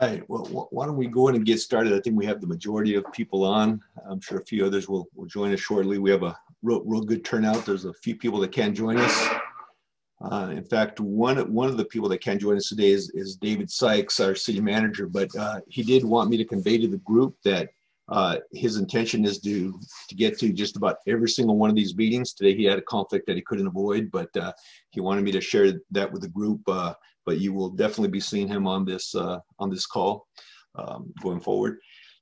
All right, well, why don't we go in and get started? I think we have the majority of people on. I'm sure a few others will, will join us shortly. We have a real, real good turnout. There's a few people that can join us. Uh, in fact, one, one of the people that can join us today is, is David Sykes, our city manager, but uh, he did want me to convey to the group that uh, his intention is to, to get to just about every single one of these meetings. Today he had a conflict that he couldn't avoid, but uh, he wanted me to share that with the group. Uh, but you will definitely be seeing him on this uh, on this call um, going forward.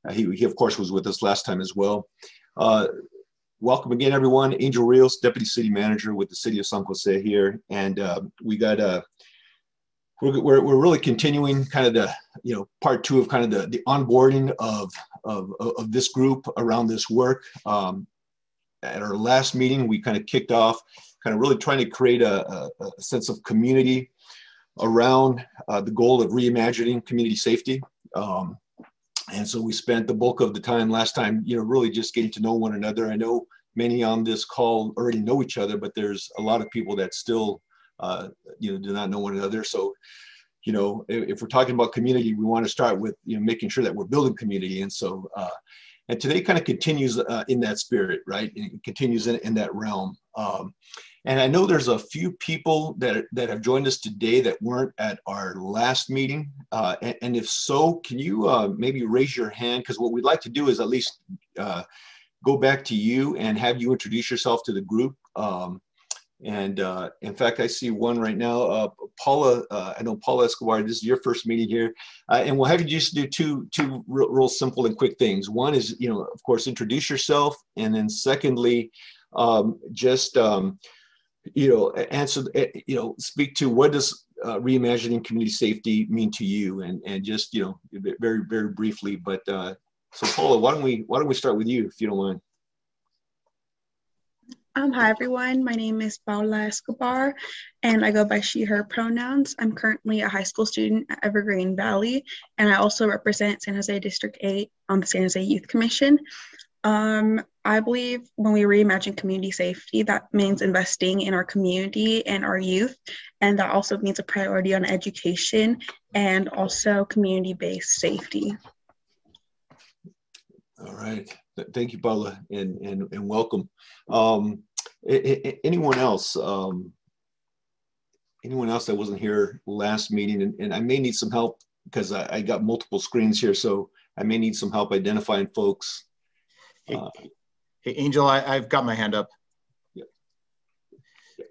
Uh, he, he, of course, was with us last time as well. Uh, welcome again, everyone. Angel Rios, Deputy City Manager with the City of San Jose here. And we got a, we're, we're, we're, really continuing kind of the, you know, part two of kind of the, the onboarding of, of, of this group around this work. Um, at our last meeting, we kind of kicked off kind of really trying to create a, a, a sense of community around uh, the goal of reimagining community safety. Um, and so we spent the bulk of the time last time, you know, really just getting to know one another. I know many on this call already know each other, but there's a lot of people that still, uh, you know, do not know one another. So, you know, if, if, we're talking about community, we want to start with, you know, making sure that we're building community. And so, uh, and today kind of continues uh, in that spirit, right? It continues in, in that realm. Um, and I know there's a few people that, that have joined us today that weren't at our last meeting. Uh, and, and, if so, can you uh, maybe raise your hand? Because what we'd like to do is at least uh, go back to you and have you introduce yourself to the group. Um, and uh, in fact, I see one right now. Uh, Paula, uh, I know Paula Escobar, this is your first meeting here. and we'll have you just do two, two real, real simple and quick things. One is, you know, of course, introduce yourself. And then secondly, um, just, um, you know, answer, you know, speak to what does uh, reimagining community safety mean to you, and and just you know, very very briefly. But uh, so Paula, why don't we why don't we start with you if you don't mind? Um, hi everyone, my name is Paula Escobar and I go by she, her pronouns. I'm currently a high school student at Evergreen Valley and I also represent San Jose District 8 on the San Jose Youth Commission. Um, I believe when we reimagine community safety, that means investing in our community and our youth. And that also means a priority on education and also community based safety. All right. Thank you, Paula, and, and, and welcome. Um, anyone else? Um, anyone else that wasn't here last meeting? And, and I may need some help because I, I got multiple screens here. So I may need some help identifying folks Hey, uh, hey Angel, I, have got my hand up.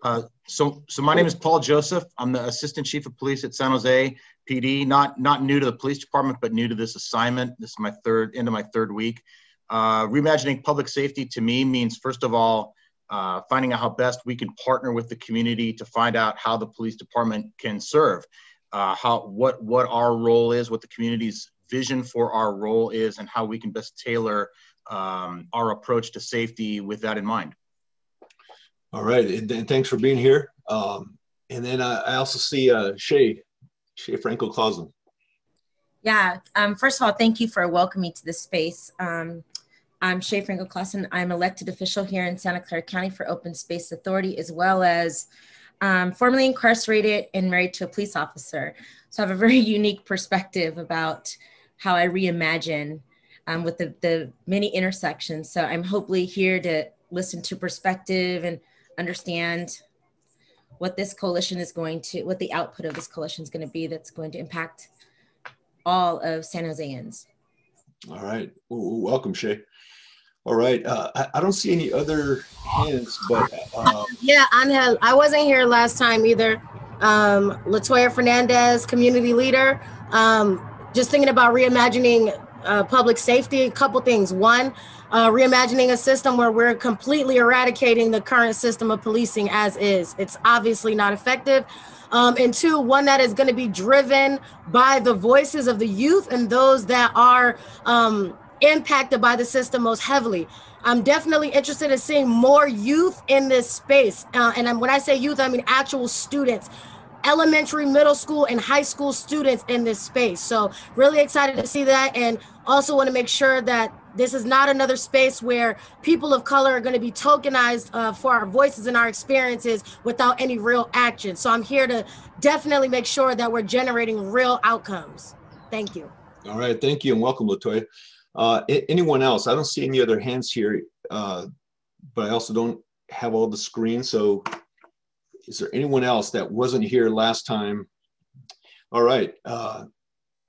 Uh, so, so my name is Paul Joseph. I'm the Assistant Chief of Police at San Jose PD. Not not new to the police department, but new to this assignment. This is my third into my third week. Uh, reimagining public safety to me means first of all uh, finding out how best we can partner with the community to find out how the police department can serve, uh, how what what our role is, what the community's vision for our role is, and how we can best tailor um, our approach to safety with that in mind. All right, and, thanks for being here. Um, and then I, I also see uh, Shay, Shay Franco Clausen. Yeah, um, first of all, thank you for welcoming me to this space. Um, I'm Shay Franco Clausen. I'm elected official here in Santa Clara County for Open Space Authority, as well as um, formerly incarcerated and married to a police officer. So I have a very unique perspective about how I reimagine um, with the, the many intersections. So I'm hopefully here to listen to perspective and understand what this coalition is going to, what the output of this coalition is going to be that's going to impact all of San Joseans. All right. Well, welcome, Shay. All right. Uh, I, I, don't see any other hands, but. Uh, yeah, Angel, I wasn't here last time either. Um, Latoya Fernandez, community leader. Um, just thinking about reimagining uh, public safety, a couple things. One, uh, reimagining a system where we're completely eradicating the current system of policing as is. It's obviously not effective. Um, and two, one that is going to be driven by the voices of the youth and those that are um, impacted by the system most heavily. I'm definitely interested in seeing more youth in this space. Uh, and when I say youth, I mean actual students elementary, middle school, and high school students in this space. So really excited to see that, and also want to make sure that this is not another space where people of color are going to be tokenized uh, for our voices and our experiences without any real action. So I'm here to definitely make sure that we're generating real outcomes. Thank you. All right, thank you and welcome, Latoya. Uh, anyone else? I don't see any other hands here, uh, but I also don't have all the screens. So is there anyone else that wasn't here last time? All right. Uh,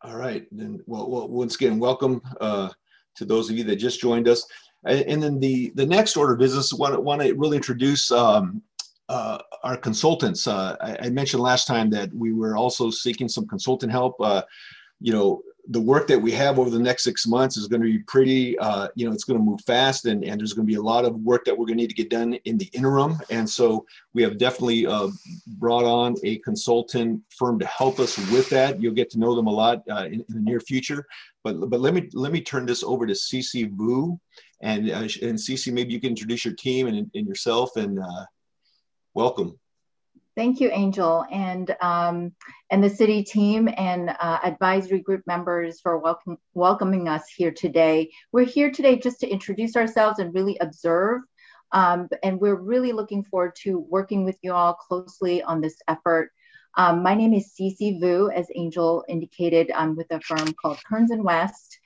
all right. Then, well, well, once again, welcome uh, to those of you that just joined us. And, then the, the next order of business, want, want to really introduce um, uh, our consultants. Uh, I, I, mentioned last time that we were also seeking some consultant help. Uh, you know, the work that we have over the next six months is going to be pretty, uh, you know, it's going to move fast and, and there's going to be a lot of work that we're going to need to get done in the interim. And so we have definitely uh, brought on a consultant firm to help us with that. You'll get to know them a lot uh, in, in, the near future. But, but let me let me turn this over to Cece Vu. And, uh, and Cece, maybe you can introduce your team and, and yourself and uh, welcome. Thank you, Angel, and um, and the city team and uh, advisory group members for welcome, welcoming us here today. We're here today just to introduce ourselves and really observe, um, and we're really looking forward to working with you all closely on this effort. Um, my name is Cece Vu, as Angel indicated, I'm with a firm called Kearns and West,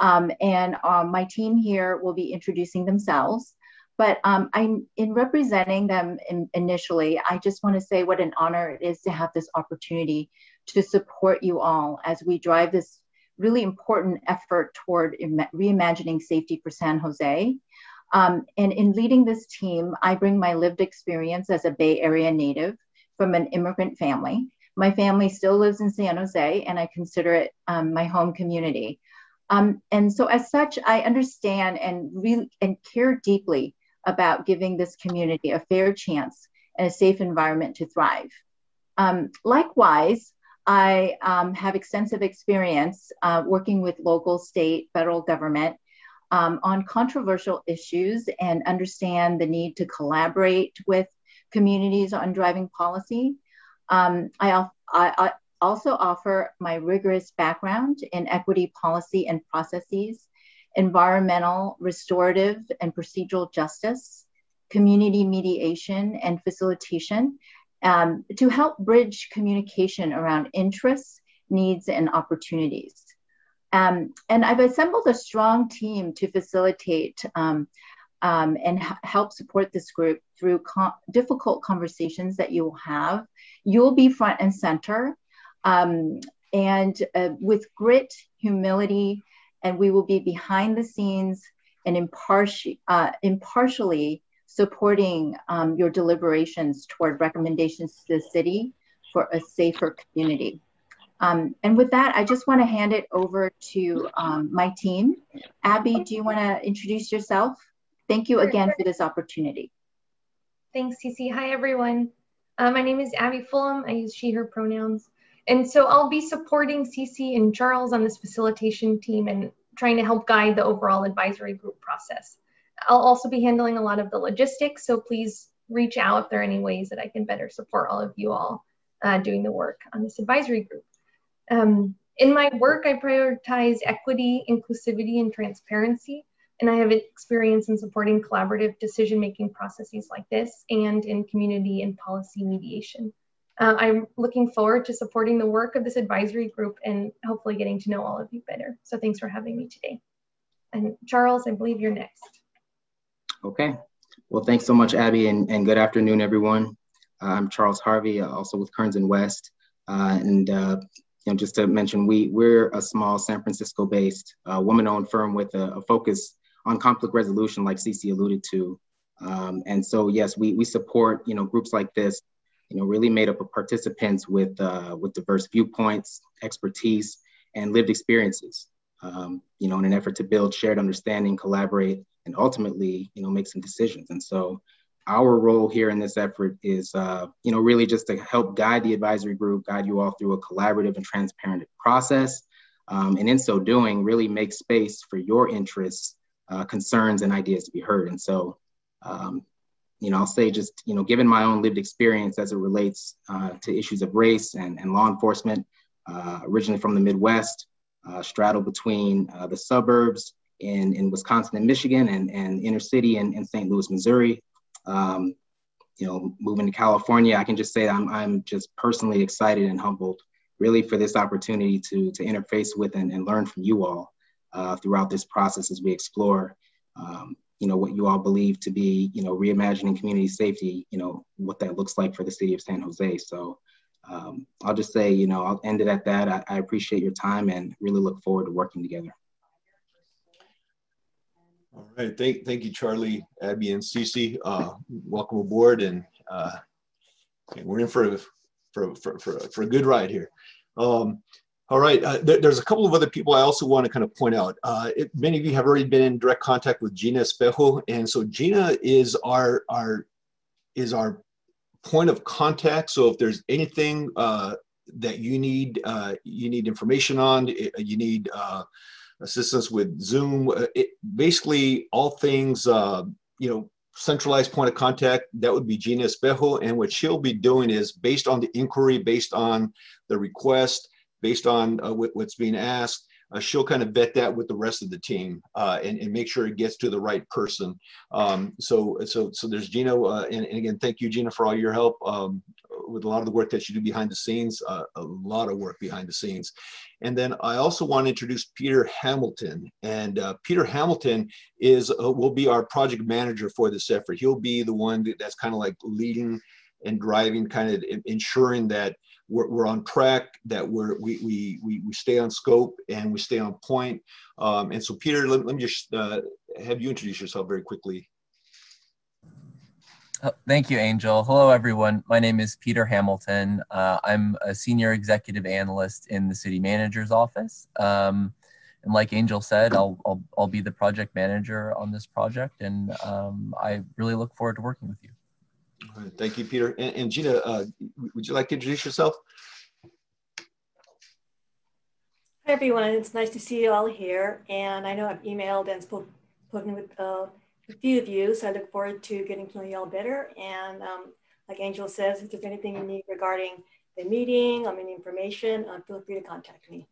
um, and um, my team here will be introducing themselves. But um, I'm in representing them in, initially. I just want to say what an honor it is to have this opportunity to support you all as we drive this really important effort toward reimagining safety for San Jose. Um, and in leading this team, I bring my lived experience as a Bay Area native from an immigrant family. My family still lives in San Jose, and I consider it um, my home community. Um, and so, as such, I understand and really and care deeply about giving this community a fair chance and a safe environment to thrive. Um, likewise, I um, have extensive experience uh, working with local, state, federal government um, on controversial issues and understand the need to collaborate with communities on driving policy. Um, I, I, I also offer my rigorous background in equity policy and processes environmental, restorative, and procedural justice, community mediation, and facilitation um, to help bridge communication around interests, needs, and opportunities. Um, and I've assembled a strong team to facilitate um, um, and h- help support this group through com- difficult conversations that you will have. You'll be front and center. Um, and uh, with grit, humility, and we will be behind the scenes and impartially, uh, impartially supporting um, your deliberations toward recommendations to the city for a safer community. Um, and with that, I just want to hand it over to um, my team. Abby, do you want to introduce yourself? Thank you again for this opportunity. Thanks, Cece. Hi, everyone. Uh, my name is Abby Fulham. I use she, her pronouns. And so I'll be supporting Cece and Charles on this facilitation team and trying to help guide the overall advisory group process. I'll also be handling a lot of the logistics, so please reach out if there are any ways that I can better support all of you all uh, doing the work on this advisory group. Um, in my work, I prioritize equity, inclusivity, and transparency, and I have experience in supporting collaborative decision-making processes like this and in community and policy mediation. Uh, I'm looking forward to supporting the work of this advisory group and hopefully getting to know all of you better. So thanks for having me today. And Charles, I believe you're next. Okay. Well, thanks so much, Abby, and, and good afternoon, everyone. Uh, I'm Charles Harvey, uh, also with Kearns and West. Uh, and you know, just to mention, we, we're a small San Francisco-based woman-owned firm with a, a, focus on conflict resolution, like Cece alluded to. Um, and so, yes, we, we support you know groups like this you know, really made up of participants with, uh, with diverse viewpoints, expertise, and lived experiences, um, you know, in an effort to build shared understanding, collaborate, and ultimately, you know, make some decisions. And so our role here in this effort is, uh, you know, really just to help guide the advisory group, guide you all through a collaborative and transparent process. Um, and in so doing, really make space for your interests, uh, concerns, and ideas to be heard. And so, um, you know, I'll say just, you know, given my own lived experience as it relates uh, to issues of race and, and law enforcement, uh, originally from the Midwest, uh, straddle between uh, the suburbs in, in Wisconsin and Michigan and, and inner city in, in St. Louis, Missouri. Um, you know, moving to California, I can just say I'm, I'm just personally excited and humbled really for this opportunity to, to interface with and, and learn from you all uh, throughout this process as we explore um, you know what you all believe to be you know reimagining community safety you know what that looks like for the city of san jose. So um, i'll just say you know i'll end it at that. I, I, appreciate your time and really look forward to working together. All right. Thank, thank you charlie abby and Cece. Uh, welcome aboard and uh, we're in for, for, for, for, for a good ride here. Um, all right, uh, th there's a couple of other people I also want to kind of point out. Uh, it, many of you have already been in direct contact with Gina Espejo, and so Gina is our our is our point of contact. So if there's anything uh, that you need uh, you need information on, you need uh, assistance with Zoom, uh, it, basically all things you know centralized point of contact that would be Gina Espejo, and what she'll be doing is based on the inquiry, based on the request based on uh, what's being asked. Uh, she'll kind of vet that with the rest of the team uh, and, and, make sure it gets to the right person. Um, so, so, so there's Gina, uh, and, and, again, thank you, Gina, for all your help um, with a lot of the work that you do behind the scenes. Uh, a lot of work behind the scenes, and then I also want to introduce Peter Hamilton, and uh, Peter Hamilton is uh, will be our project manager for this effort. He'll be the one that's kind of like leading and driving, kind of ensuring that we're, we're on track, that we're, we, we, we, we stay on scope and we stay on point. Um, and so Peter, let, let me just uh, have you introduce yourself very quickly. Oh, thank you, Angel. Hello, everyone. My name is Peter Hamilton. Uh, I'm a senior executive analyst in the city manager's office. Um, and like Angel said, I'll, I'll, I'll be the project manager on this project, and um, I really look forward to working with you. Thank you, Peter. And, and Gina, uh, would you like to introduce yourself? Hi, everyone. It's nice to see you all here. And I know I've emailed and spoken with uh, a few of you, so I look forward to getting to know you all better. And um, like Angel says, if there's anything you need regarding the meeting, I mean, information, uh, feel free to contact me.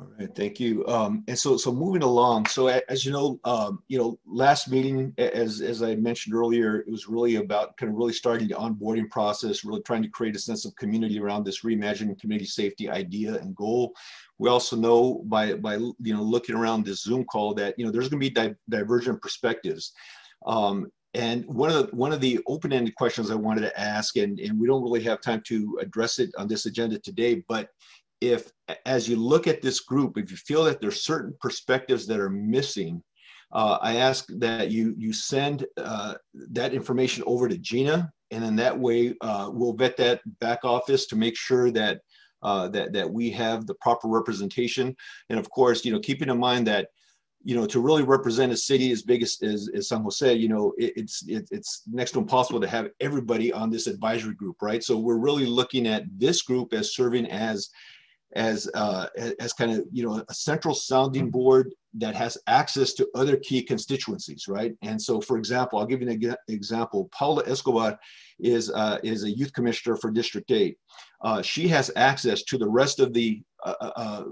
All right, thank you. Um, and so, so moving along. So, as you know, um, you know, last meeting, as as I mentioned earlier, it was really about kind of really starting the onboarding process, really trying to create a sense of community around this reimagining community safety idea and goal. We also know by by you know looking around this Zoom call that you know there's going to be di divergent perspectives. Um, and one of the one of the open-ended questions I wanted to ask, and, and we don't really have time to address it on this agenda today, but if as you look at this group, if you feel that there's certain perspectives that are missing, uh, I ask that you you send uh, that information over to Gina, and then that way uh, we'll vet that back office to make sure that uh, that that we have the proper representation. And of course, you know, keeping in mind that you know to really represent a city as big as, as, as San Jose, you know, it, it's it, it's next to impossible to have everybody on this advisory group, right? So we're really looking at this group as serving as as uh, as kind of you know a central sounding board that has access to other key constituencies, right? And so, for example, I'll give you an example. Paula Escobar is uh, is a youth commissioner for District Eight. Uh, she has access to the rest of the uh, uh, uh,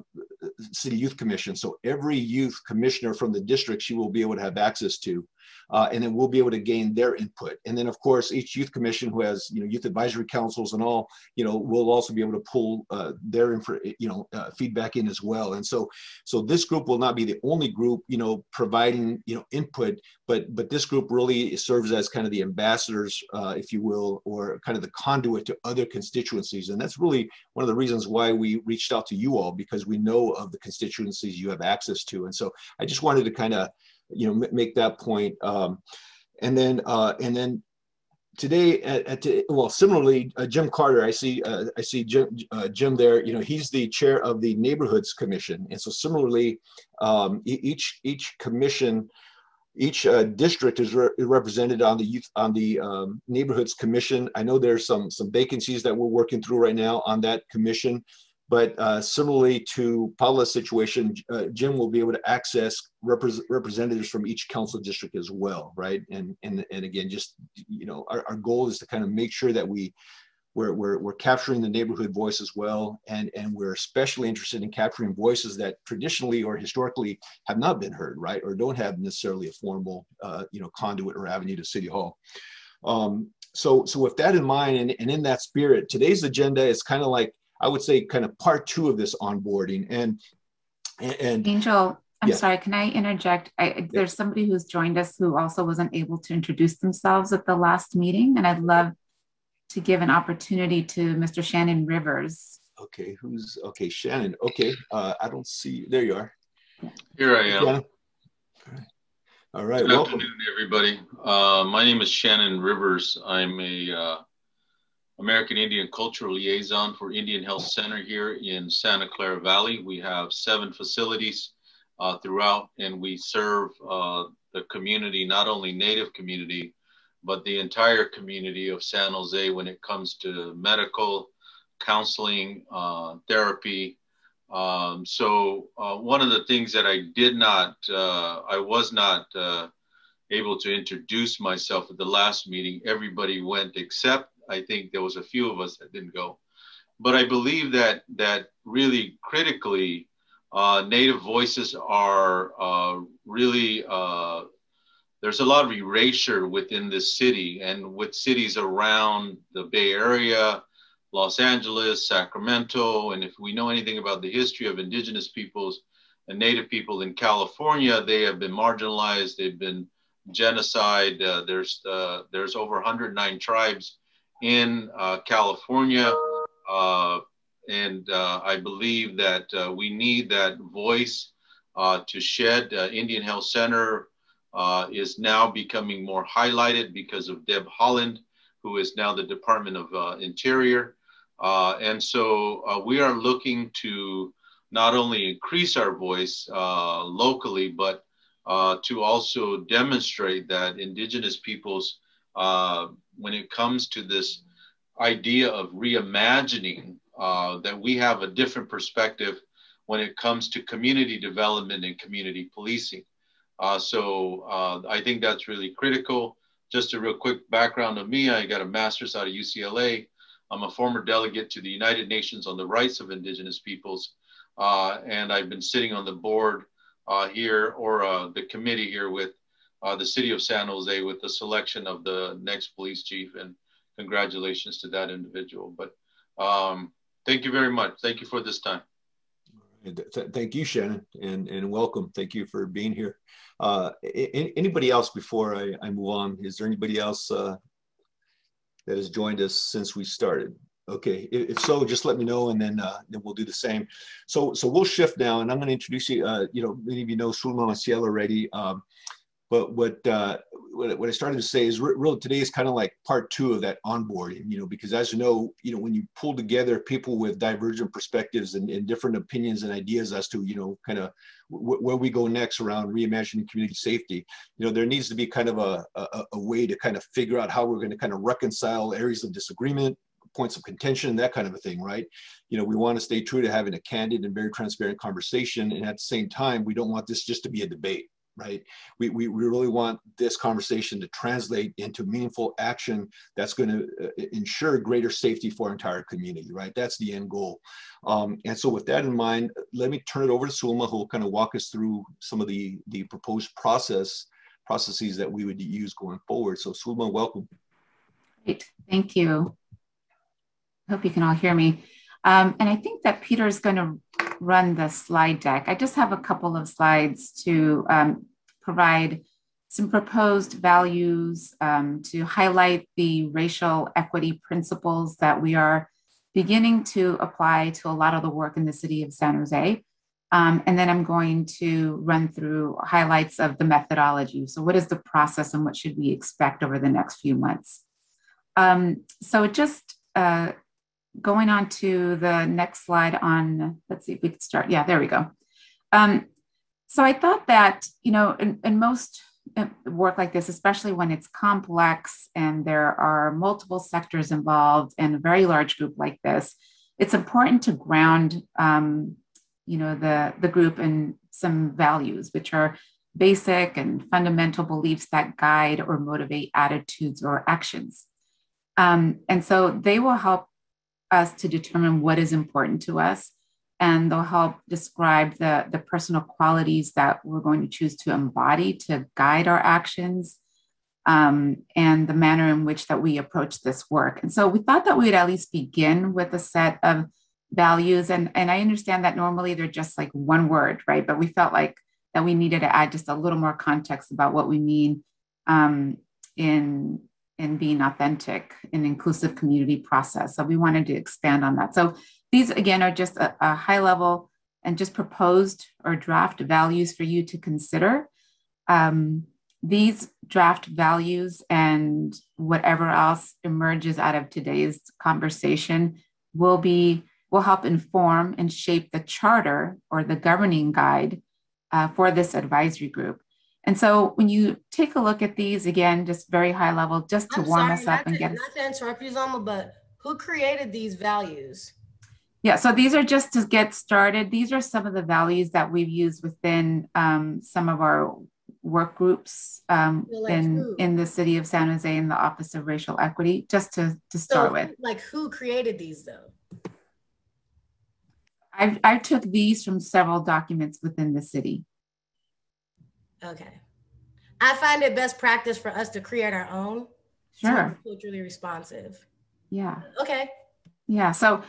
city youth commission. So every youth commissioner from the district, she will be able to have access to uh, and then we'll be able to gain their input. And then, of course, each youth commission who has you know youth advisory councils and all, you know, will also be able to pull uh, their info, you know uh, feedback in as well. And so, so this group will not be the only group you know providing you know input, but but this group really serves as kind of the ambassadors, uh, if you will, or kind of the conduit to other constituencies. And that's really one of the reasons why we reached out to you all because we know of the constituencies you have access to. And so I just wanted to kind of you know, make that point. Um, and then, uh, and then today at, at well, similarly, uh, Jim Carter, I see, uh, I see Jim, uh, Jim there, you know, he's the chair of the neighborhoods commission. And so similarly, um, each, each commission, each uh, district is re represented on the youth on the um, neighborhoods commission. I know there's some some vacancies that we're working through right now on that commission. But uh, similarly to Paula's situation, uh, Jim will be able to access repre representatives from each council district as well, right? And and and again, just you know, our, our goal is to kind of make sure that we we're, we're, we're capturing the neighborhood voice as well. And, and we're especially interested in capturing voices that traditionally or historically have not been heard, right? Or don't have necessarily a formal, uh, you know, conduit or avenue to City Hall. Um, so, so with that in mind and, and in that spirit, today's agenda is kind of like, I would say kind of part two of this onboarding. And, and Angel, I'm yeah. sorry, can I interject? I, there's somebody who's joined us who also wasn't able to introduce themselves at the last meeting, and I'd love to give an opportunity to Mr. Shannon Rivers. Okay, who's okay? Shannon. Okay, uh, I don't see. There you are. Here I am. Shannon. All right. Good welcome. afternoon, everybody. Uh, my name is Shannon Rivers. I'm a uh, American Indian Cultural Liaison for Indian Health Center here in Santa Clara Valley. We have seven facilities uh, throughout, and we serve uh, the community, not only Native community, but the entire community of San Jose when it comes to medical, counseling, uh, therapy. Um, so uh, one of the things that I did not, uh, I was not uh, able to introduce myself at the last meeting. Everybody went except I think there was a few of us that didn't go. But I believe that that really critically, uh, Native voices are uh, really there's a lot of erasure within this city and with cities around the Bay Area, Los Angeles, Sacramento. And if we know anything about the history of indigenous peoples and native people in California, they have been marginalized, they've been genocide. Uh, there's, uh, there's over 109 tribes in uh, California. Uh, and uh, I believe that uh, we need that voice to shed Indian Health Center uh, is now becoming more highlighted because of Deb Haaland, who is now the Department of uh, Interior. Uh, and so uh, we are looking to not only increase our voice uh, locally, but uh, to also demonstrate that Indigenous peoples, when it comes to this idea of reimagining, that we have a different perspective when it comes to community development and community policing. Uh, so uh, I think that's really critical. Just a real quick background of me, I got a master's out of UCLA. I'm a former delegate to the United Nations on the Rights of Indigenous Peoples. Uh, and I've been sitting on the board uh, here or uh, the committee here with uh, the city of San Jose with the selection of the next police chief. And congratulations to that individual. But um, thank you very much. Thank you for this time. Thank you, Shannon, and, and welcome. Thank you for being here. Uh, anybody else before I, I, move on? Is there anybody else uh, that has joined us since we started? Okay, if so, just let me know, and then uh, then we'll do the same. So so we'll shift now, and I'm going to introduce you. Uh, you know, many of you know Zulma Maciel already. Um, but what, uh, what, what I started to say is really today is kind of like part two of that onboarding, you know, because as you know, you know, when you pull together people with divergent perspectives and, and different opinions and ideas as to, you know, kind of where we go next around reimagining community safety, you know, there needs to be kind of a, a, a way to kind of figure out how we're going to kind of reconcile areas of disagreement, points of contention, that kind of a thing, right? You know, we want to stay true to having a candid and very transparent conversation. And at the same time, we don't want this just to be a debate right? We, we, we really want this conversation to translate into meaningful action that's going to uh, ensure greater safety for our entire community, right? That's the end goal. Um, and so with that in mind, let me turn it over to Zulma, who will kind of walk us through some of the, the proposed process processes that we would use going forward. So Zulma, welcome. Great, thank you. Hope you can all hear me. Um, and I think that Peter is going to run the slide deck. I just have a couple of slides to um, provide some proposed values um, to highlight the racial equity principles that we are beginning to apply to a lot of the work in the city of San Jose. Um, and then I'm going to run through highlights of the methodology. So, what is the process and what should we expect over the next few months? Um, so, it just uh, going on to the next slide on, let's see if we can start. Yeah, there we go. Um, so I thought that, you know, in, in most uh, work like this, especially when it's complex and there are multiple sectors involved and a very large group like this, it's important to ground, um, you know, the, the group in some values, which are basic and fundamental beliefs that guide or motivate attitudes or actions. Um, and so they will help us to determine what is important to us and they'll help describe the, the personal qualities that we're going to choose to embody to guide our actions um, and the manner in which that we approach this work. And so we thought that we would at least begin with a set of values and, and i understand that normally they're just like one word right? But we felt like that we needed to add just a little more context about what we mean um, in in being authentic in inclusive community process so we wanted to expand on that so these, again, are just a, a high level and just proposed or draft values for you to consider. Um, these draft values and whatever else emerges out of today's conversation will be will help inform and shape the charter or the governing guide uh, for this advisory group. And so when you take a look at these again, just very high level, just to I'm warm sorry, us up and to, get not to interrupt you, Zulma, but who created these values? Yeah, so these are just to get started. These are some of the values that we've used within um, some of our work groups um, like in who? in the city of San Jose in the Office of Racial Equity, just to to start so, with. Like who created these though? I I took these from several documents within the city. Okay, I find it best practice for us to create our own. Sure. culturally responsive. Yeah. Okay. Yeah. So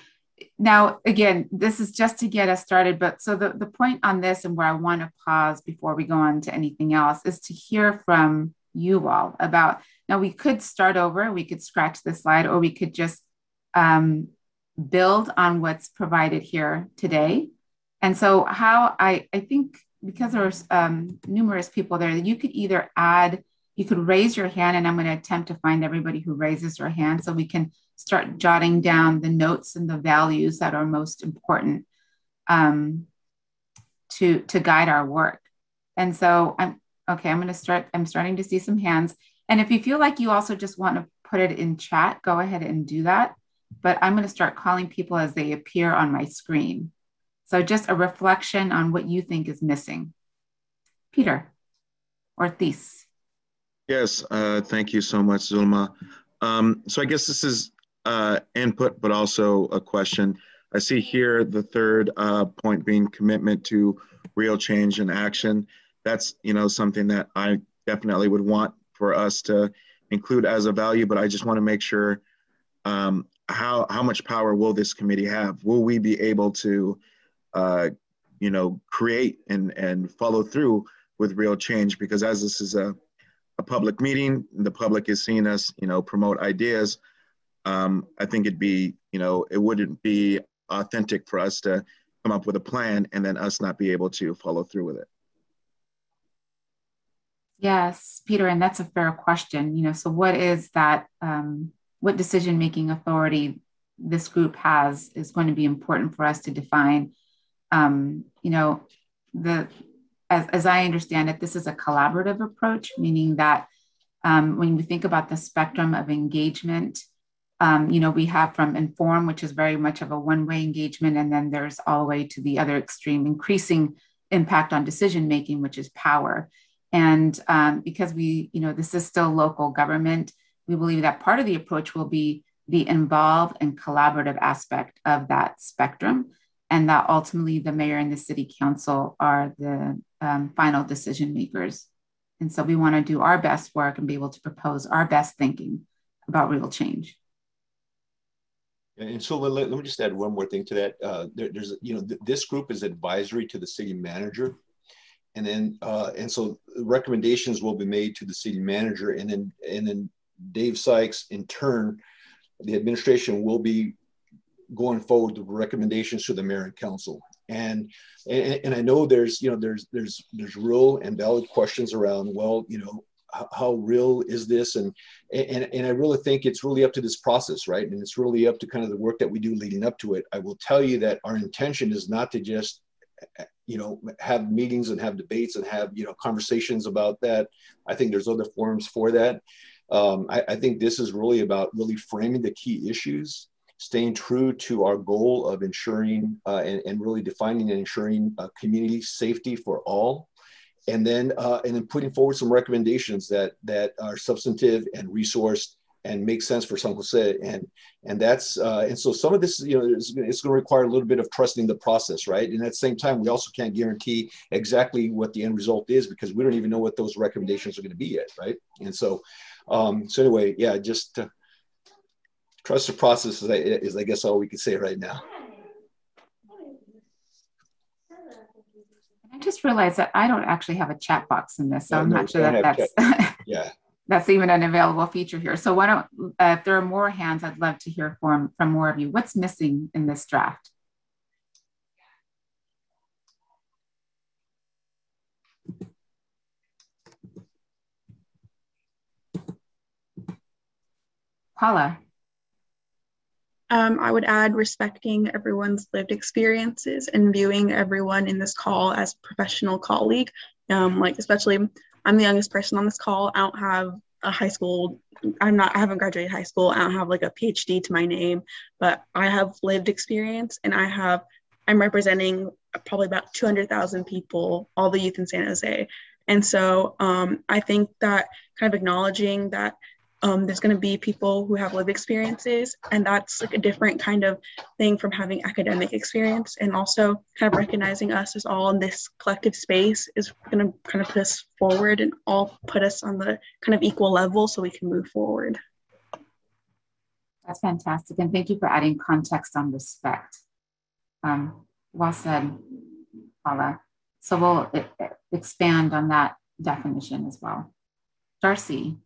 now again this is just to get us started but so the, the point on this and where i want to pause before we go on to anything else is to hear from you all about now we could start over we could scratch the slide or we could just um, build on what's provided here today and so how i i think because there's um, numerous people there you could either add you could raise your hand and i'm going to attempt to find everybody who raises their hand so we can start jotting down the notes and the values that are most important um, to to guide our work. And so I'm okay. I'm going to start. I'm starting to see some hands. And if you feel like you also just want to put it in chat, go ahead and do that. But I'm going to start calling people as they appear on my screen. So just a reflection on what you think is missing. Peter Ortiz. Yes, uh, thank you so much, Zulma. Um, so I guess this is uh, input, but also a question. I see here the third uh, point being commitment to real change and action. That's you know something that I definitely would want for us to include as a value, but I just want to make sure um, how how much power will this committee have? Will we be able to, uh, you know, create and and follow through with real change? Because as this is a a public meeting, the public is seeing us, you know, promote ideas um, I think it'd be, you know, it wouldn't be authentic for us to come up with a plan and then us not be able to follow through with it. Yes, Peter, and that's a fair question. You know, so what is that? Um, what decision making authority this group has is going to be important for us to define. Um, you know, the as, as I understand it, this is a collaborative approach, meaning that um, when we think about the spectrum of engagement um, you know, we have from inform, which is very much of a one-way engagement, and then there's all the way to the other extreme, increasing impact on decision making, which is power. And um, because we, you know, this is still local government, we believe that part of the approach will be the involved and collaborative aspect of that spectrum, and that ultimately the mayor and the city council are the um, final decision makers. And so we want to do our best work and be able to propose our best thinking about real change. And so let, let me just add one more thing to that. Uh, there, there's, you know, th this group is advisory to the city manager. And then, uh, and so recommendations will be made to the city manager and then, and then Dave Sykes in turn, the administration will be going forward with recommendations to the mayor and council. And, and, and I know there's, you know, there's, there's, there's real and valid questions around, well, you know, how real is this? And, and and i really think it's really up to this process right? And it's really up to kind of the work that we do leading up to it. I will tell you that our intention is not to just you know have meetings and have debates and have you know conversations about that. I think there's other forums for that. Um, I, I think this is really about really framing the key issues staying true to our goal of ensuring uh, and, and, really defining and ensuring uh, community safety for all. And then, uh, and then putting forward some recommendations that that are substantive and resourced and make sense for San Jose. And and that's uh, and so some of this, you know, it's, it's going to require a little bit of trusting the process, right? And at the same time, we also can't guarantee exactly what the end result is because we don't even know what those recommendations are going to be yet, right? And so, um, so anyway, yeah, just trust the process is, is, I guess, all we can say right now. I just realized that I don't actually have a chat box in this, so no, I'm no, not sure that that's yeah that's even an available feature here. So why don't, uh, if there are more hands, I'd love to hear from, from more of you. What's missing in this draft? Paula. Um, I would add respecting everyone's lived experiences and viewing everyone in this call as professional colleague. Um, like especially, I'm the youngest person on this call. I don't have a high school. I'm not. I haven't graduated high school. I don't have like a PhD to my name, but I have lived experience, and I have. I'm representing probably about 200,000 people, all the youth in San Jose, and so um, I think that kind of acknowledging that um, there's going to be people who have lived experiences and that's like a different kind of thing from having academic experience. And also kind of recognizing us as all in this collective space is going to kind of put us forward and all put us on the kind of equal level so we can move forward. That's fantastic and thank you for adding context on respect. Um, well said paula. So we'll expand on that definition as well. Darcy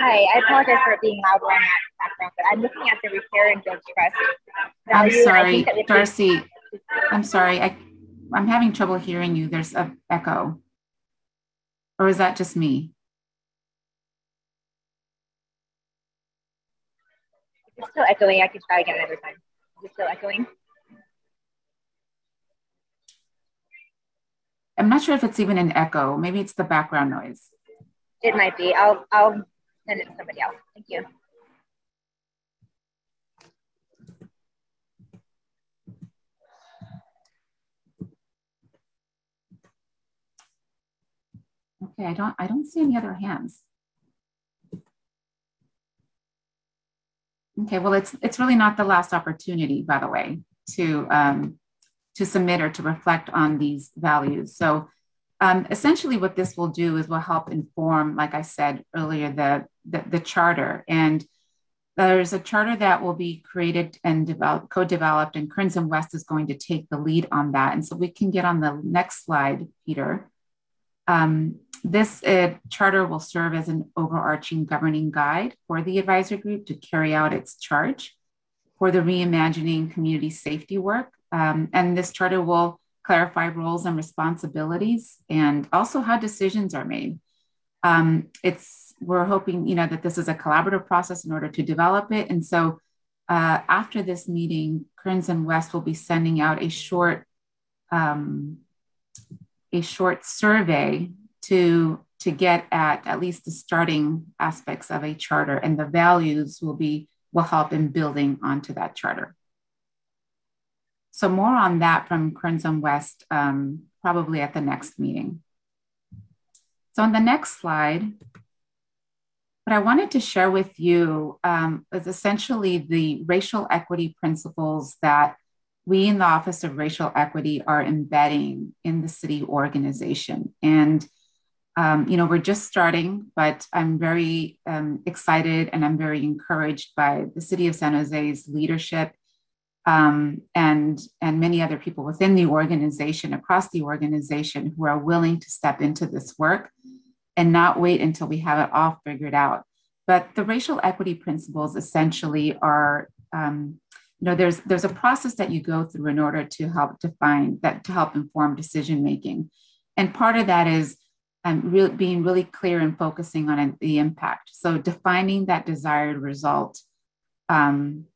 Hi, I apologize for being loud in that background, but I'm looking at the repair and build trust. I'm sorry, Darcy. I'm sorry. I, I'm having trouble hearing you. There's a echo. Or is that just me? It's still echoing. I can try again another time. Is it still echoing? I'm not sure if it's even an echo. Maybe it's the background noise. It might be. I'll I'll send it to somebody else. Thank you. Okay, I don't I don't see any other hands. Okay, well, it's it's really not the last opportunity, by the way, to um, to submit or to reflect on these values. So um, essentially, what this will do is will help inform, like I said earlier, the, the, the charter. And there's a charter that will be created and developed, co-developed, and and West is going to take the lead on that. And so we can get on the next slide, Peter. Um, this uh, charter will serve as an overarching governing guide for the advisory group to carry out its charge for the reimagining community safety work. Um, and this charter will clarify roles and responsibilities, and also how decisions are made. Um, it's we're hoping you know that this is a collaborative process in order to develop it, and so uh, after this meeting, Kearns and West will be sending out a short um, a short survey to to get at at least the starting aspects of a charter, and the values will be will help in building onto that charter. So more on that from and West, um, probably at the next meeting. So on the next slide, what I wanted to share with you um, is essentially the racial equity principles that we in the Office of Racial Equity are embedding in the city organization. And, um, you know, we're just starting, but I'm very um, excited and I'm very encouraged by the City of San Jose's leadership um, and and many other people within the organization across the organization who are willing to step into this work and not wait until we have it all figured out. But the racial equity principles essentially are um, you know there's there's a process that you go through in order to help define that to help inform decision making. And part of that is um, really being really clear and focusing on the impact. So defining that desired result um,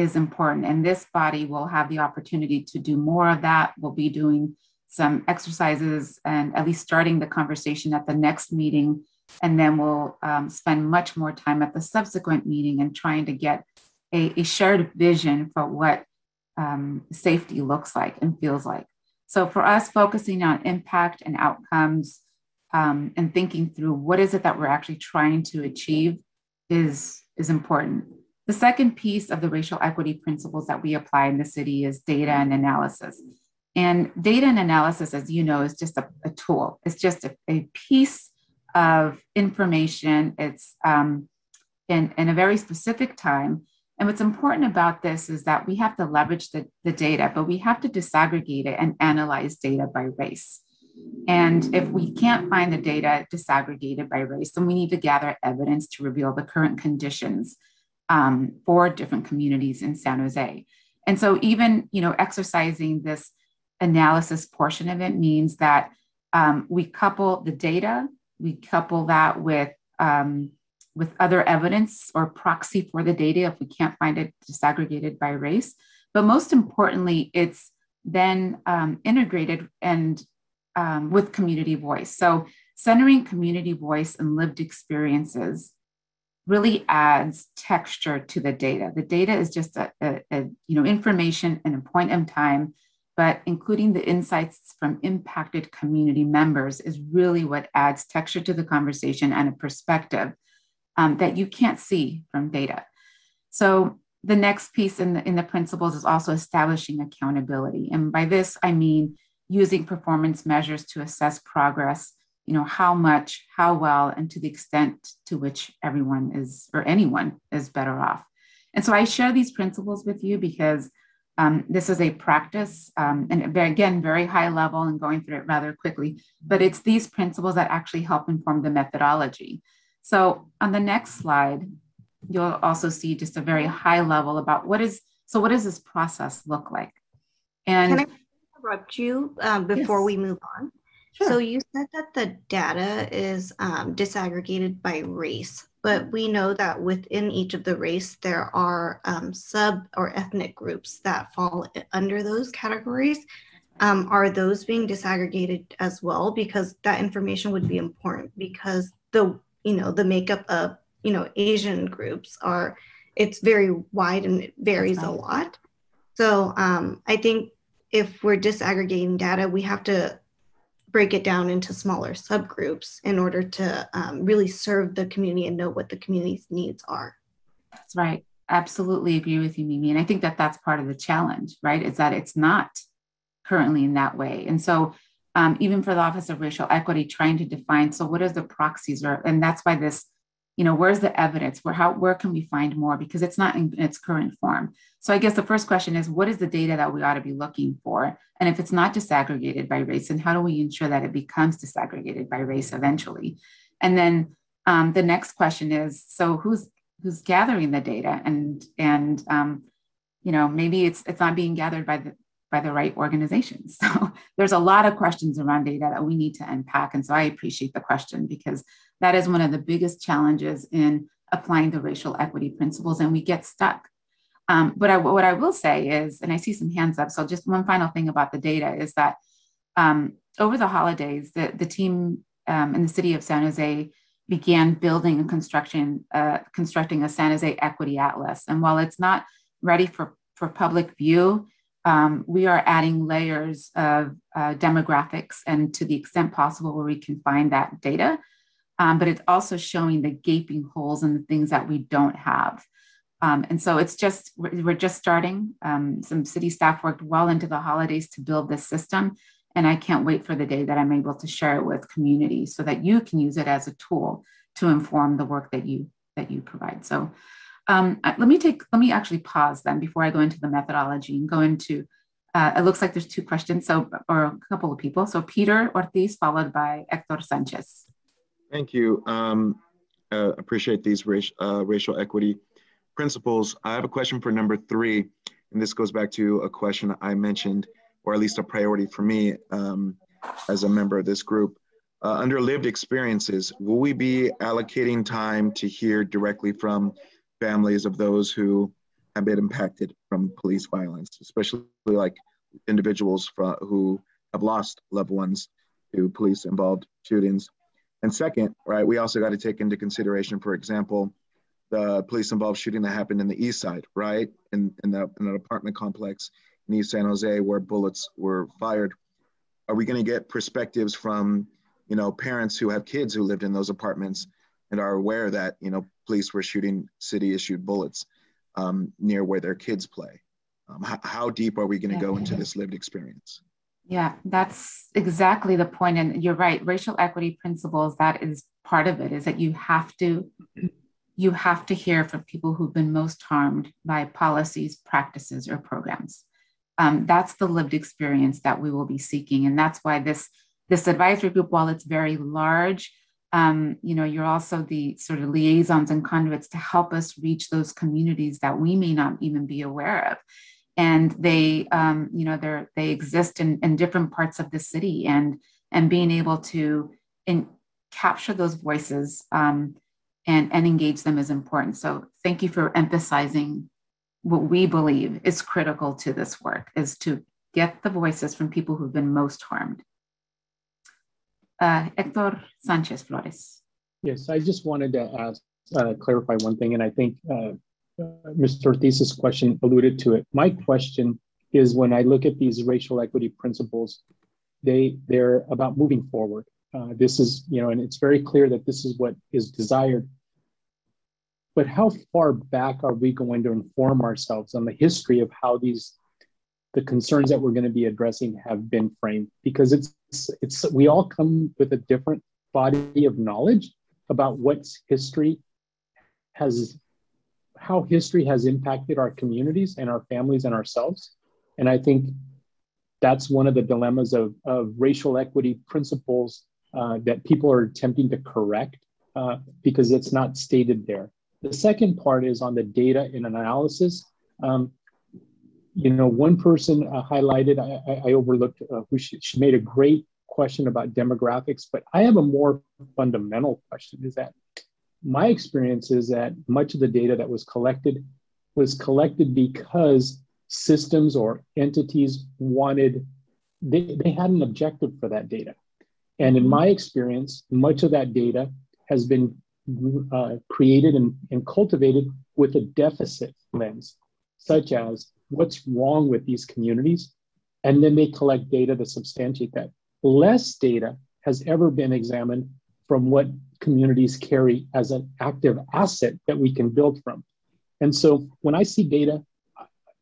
is important. And this body will have the opportunity to do more of that. We'll be doing some exercises and at least starting the conversation at the next meeting. And then we'll um, spend much more time at the subsequent meeting and trying to get a, a shared vision for what um, safety looks like and feels like. So for us, focusing on impact and outcomes um, and thinking through what is it that we're actually trying to achieve is, is important. The second piece of the racial equity principles that we apply in the city is data and analysis. And data and analysis, as you know, is just a, a tool. It's just a, a, piece of information. It's um, in, in a very specific time. And what's important about this is that we have to leverage the, the data, but we have to disaggregate it and analyze data by race. And if we can't find the data disaggregated by race, then we need to gather evidence to reveal the current conditions um, for different communities in San Jose. And so, even you know, exercising this analysis portion of it means that um, we couple the data, we couple that with um, with other evidence or proxy for the data if we can't find it disaggregated by race. But most importantly, it's then um, integrated and um, with community voice. So centering community voice and lived experiences really adds texture to the data. The data is just a, a, a you know information and a point in time, but including the insights from impacted community members is really what adds texture to the conversation and a perspective um, that you can't see from data. So the next piece in the, in the principles is also establishing accountability. And by this, I mean using performance measures to assess progress, you know, how much, how well, and to the extent to which everyone is, or anyone is better off. And so I share these principles with you because um, this is a practice, um, and again, very high level and going through it rather quickly, but it's these principles that actually help inform the methodology. So on the next slide, you'll also see just a very high level about what is, so what does this process look like? And Can I interrupt you um, before yes. we move on? Sure. So you said that the data is um, disaggregated by race, but we know that within each of the race, there are um, sub or ethnic groups that fall under those categories. Um, are those being disaggregated as well? Because that information would be important because the you know the makeup of you know asian groups are it's very wide and it varies a lot so um, i think if we're disaggregating data we have to break it down into smaller subgroups in order to um, really serve the community and know what the community's needs are. That's right. Absolutely agree with you mimi. And i think that that's part of the challenge right? Is that it's not currently in that way. And so um, even for the Office of Racial Equity, trying to define so what are the proxies, or and that's why this, you know, where's the evidence? Where how where can we find more? Because it's not in, its current form. So I guess the first question is, what is the data that we ought to be looking for? And if it's not disaggregated by race, and how do we ensure that it becomes disaggregated by race eventually? And then um, the next question is, so who's who's gathering the data and and um, you know maybe it's it's not being gathered by the by the right organizations. So there's a lot of questions around data that we need to unpack. And so I appreciate the question because that is one of the biggest challenges in applying the racial equity principles, and we get stuck. Um, but I, what I will say is, and I see some hands up. So just one final thing about the data is that um, over the holidays, the, the team um, in the city of San Jose began building a construction, uh, constructing a San Jose Equity Atlas. And while it's not ready for, for public view, um, we are adding layers of uh, demographics and to the extent possible where we can find that data. Um, but it's also showing the gaping holes and the things that we don't have. Um, and so it's just, we're just starting. Um, some city staff worked well into the holidays to build this system. And I can't wait for the day that I'm able to share it with community so that you can use it as a tool to inform the work that you that you provide. So um, let me take, let me actually pause then before I go into the methodology and go into, uh, it looks like there's two questions, so, or a couple of people. So Peter Ortiz followed by Hector Sanchez. Thank you. Um, uh, appreciate these racial, uh, racial equity principles. I have a question for number three, and this goes back to a question I mentioned, or at least a priority for me um, as a member of this group. Uh, under lived experiences, will we be allocating time to hear directly from families of those who have been impacted from police violence, especially like individuals who have lost loved ones to police involved shootings. And second, right, we also got to take into consideration, for example, the police involved shooting that happened in the east side, right? In, in, the, in an apartment complex in East San Jose where bullets were fired. Are we going to get perspectives from, you know, parents who have kids who lived in those apartments and are aware that, you know, police were shooting city issued bullets um, near where their kids play? Um, how, how, deep are we going to go into this lived experience? Yeah, that's exactly the point. And you're right. Racial equity principles, that is part of it, is that you have to you have to hear from people who've been most harmed by policies, practices, or programs. Um, that's the lived experience that we will be seeking. And that's why this, this advisory group, while it's very large, um, you know, you're also the sort of liaisons and conduits to help us reach those communities that we may not even be aware of. And they, um, you know, they they exist in, in different parts of the city, and and being able to in, capture those voices um, and, and engage them is important. So thank you for emphasizing what we believe is critical to this work is to get the voices from people who've been most harmed. Uh, Hector Sanchez Flores. Yes, I just wanted to ask, uh, clarify one thing, and I think uh, Mr. Ortiz's question alluded to it. My question is when I look at these racial equity principles, they they're about moving forward. Uh, this is, you know, and it's very clear that this is what is desired. But how far back are we going to inform ourselves on the history of how these, the concerns that we're going to be addressing have been framed? Because it's, it's, we all come with a different body of knowledge about what's history has, how history has impacted our communities and our families and ourselves. And I think that's one of the dilemmas of, of racial equity principles uh, that people are attempting to correct uh, because it's not stated there. The second part is on the data and analysis. Um, you know, one person uh, highlighted, I, I overlooked, uh, who she, she made a great question about demographics, but I have a more fundamental question is that my experience is that much of the data that was collected was collected because systems or entities wanted, they, they had an objective for that data. And in my experience, much of that data has been uh, created and, and cultivated with a deficit lens, such as what's wrong with these communities. And then they collect data to substantiate that. Less data has ever been examined from what communities carry as an active asset that we can build from. And so when I see data,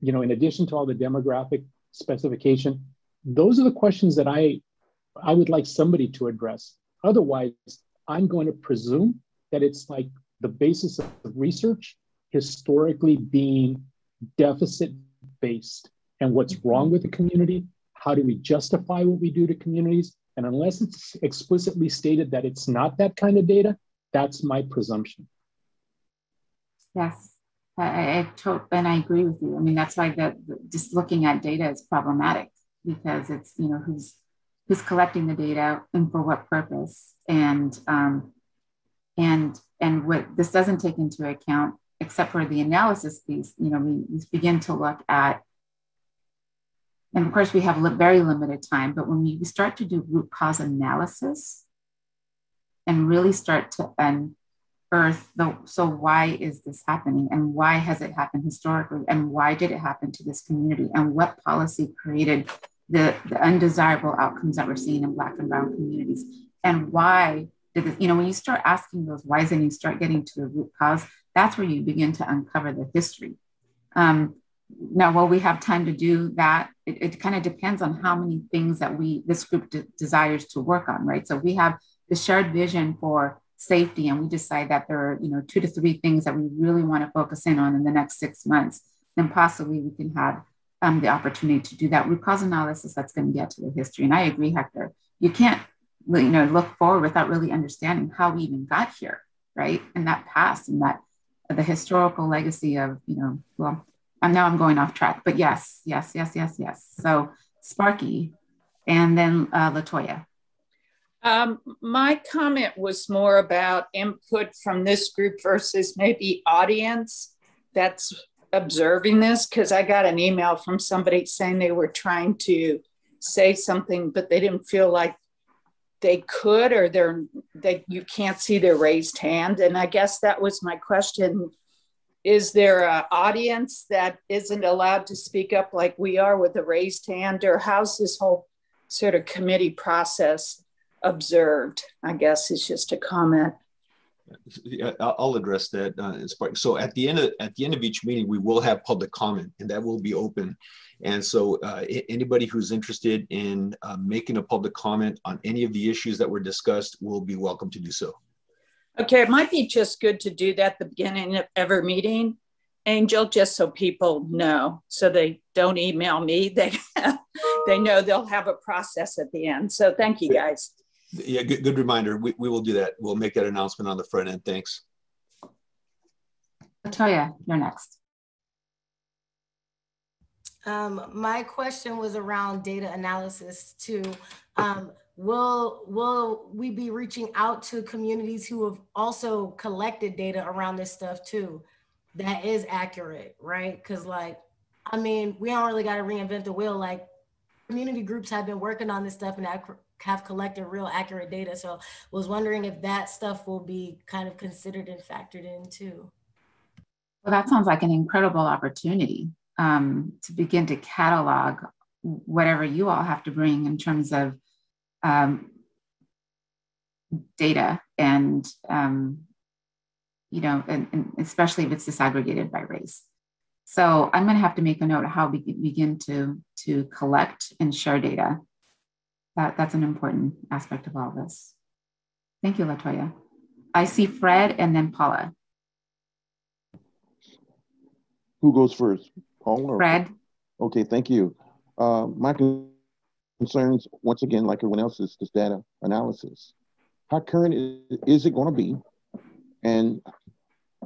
you know, in addition to all the demographic specification, those are the questions that I I would like somebody to address. Otherwise, I'm going to presume that it's like the basis of research historically being deficit based and what's wrong with the community. How do we justify what we do to communities? And unless it's explicitly stated that it's not that kind of data, that's my presumption. Yes, I, I, I and I agree with you. I mean, that's why the, the, just looking at data is problematic because it's you know who's who's collecting the data and for what purpose and um, and and what this doesn't take into account except for the analysis piece you know we, we begin to look at and of course we have very limited time but when we start to do root cause analysis and really start to unearth the so why is this happening and why has it happened historically and why did it happen to this community and what policy created the, the undesirable outcomes that we're seeing in Black and Brown communities. And why did this, you know, when you start asking those whys and you start getting to the root cause, that's where you begin to uncover the history. Um, now, while we have time to do that? It, it kind of depends on how many things that we, this group de- desires to work on, right? So we have the shared vision for safety and we decide that there are, you know, two to three things that we really want to focus in on in the next six months, then possibly we can have um, the opportunity to do that root cause analysis that's going to get to the history. And I agree, Hector. You can't, you know, look forward without really understanding how we even got here, right? And that past and that the historical legacy of, you know, well, and now I'm going off track, but yes, yes, yes, yes, yes. So Sparky, and then uh, Latoya. Um, my comment was more about input from this group versus maybe audience. That's observing this because I got an email from somebody saying they were trying to say something, but they didn't feel like they could or they're they you can't see their raised hand. And I guess that was my question. Is there an audience that isn't allowed to speak up like we are with a raised hand, or how's this whole sort of committee process observed? I guess is just a comment. I'll address that. Uh, so at the end of at the end of each meeting, we will have public comment, and that will be open. And so uh, anybody who's interested in uh, making a public comment on any of the issues that were discussed will be welcome to do so. Okay, it might be just good to do that at the beginning of every meeting, Angel, just so people know, so they don't email me. They they know they'll have a process at the end. So thank you guys. Yeah, good, good reminder. We, we will do that. We'll make that announcement on the front end. Thanks. Latoya, you're next. Um, my question was around data analysis too. Um, will will we be reaching out to communities who have also collected data around this stuff too? That is accurate, right? Because like, I mean, we don't really got to reinvent the wheel. Like, community groups have been working on this stuff and have collected real accurate data. So, was wondering if that stuff will be kind of considered and factored in too. Well, that sounds like an incredible opportunity um, to begin to catalog whatever you all have to bring in terms of um, data and um, you know and, and, especially if it's disaggregated by race. So i'm going to have to make a note of how we begin to to collect and share data. That, that's an important aspect of all this. Thank you latoya. I see fred and then paula. Who goes first Paul or Fred. Okay, thank you. Uh, my concerns, once again, like everyone else, is this data analysis. How current is it going to be? And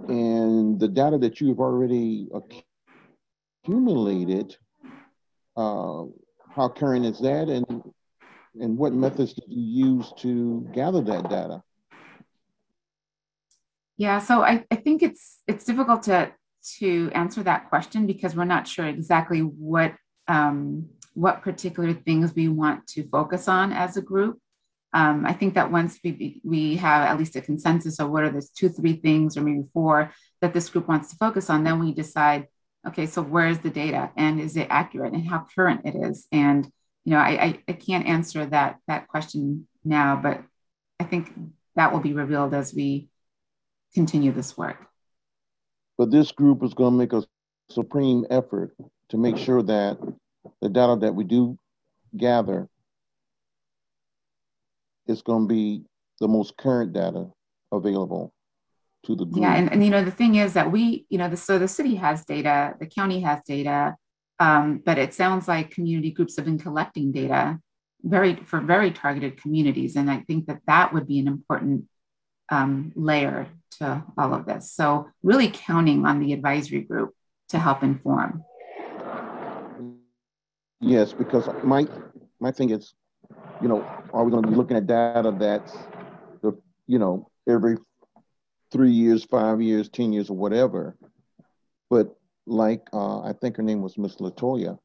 and the data that you have already accumulated, uh, how current is that? And and what methods did you use to gather that data? Yeah, so I, I think it's it's difficult to to answer that question because we're not sure exactly what um, what particular things we want to focus on as a group. Um, I think that once we we have at least a consensus of what are the two, three things, or maybe four that this group wants to focus on, then we decide, okay, so where's the data and is it accurate and how current it is? And you know, I, I, I can't answer that that question now, but I think that will be revealed as we continue this work. But this group is going to make a supreme effort to make sure that the data that we do gather is going to be the most current data available to the group. Yeah, and, and you know the thing is that we, you know, the, so the city has data, the county has data, um, but it sounds like community groups have been collecting data very for very targeted communities, and I think that that would be an important um, layer to all of this. So, really counting on the advisory group to help inform. Yes, because my my thing is, you know, are we going to be looking at data that's the you know every three years, five years, ten years, or whatever? But like uh, I think her name was Miss Latoya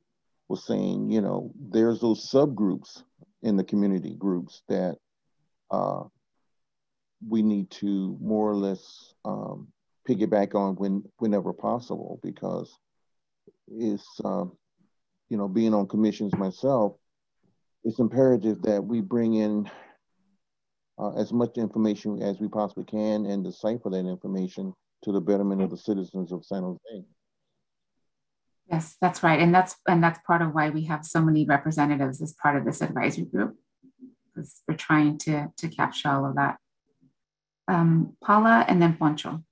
was saying, you know, there's those subgroups in the community groups that uh, we need to more or less um, piggyback on when whenever possible because it's uh, you know being on commissions myself it's imperative that we bring in uh, as much information as we possibly can and decipher that information to the betterment of the citizens of San Jose. Yes, that's right, and that's and that's part of why we have so many representatives as part of this advisory group, because we're trying to to capture all of that um, Paula and then Poncho.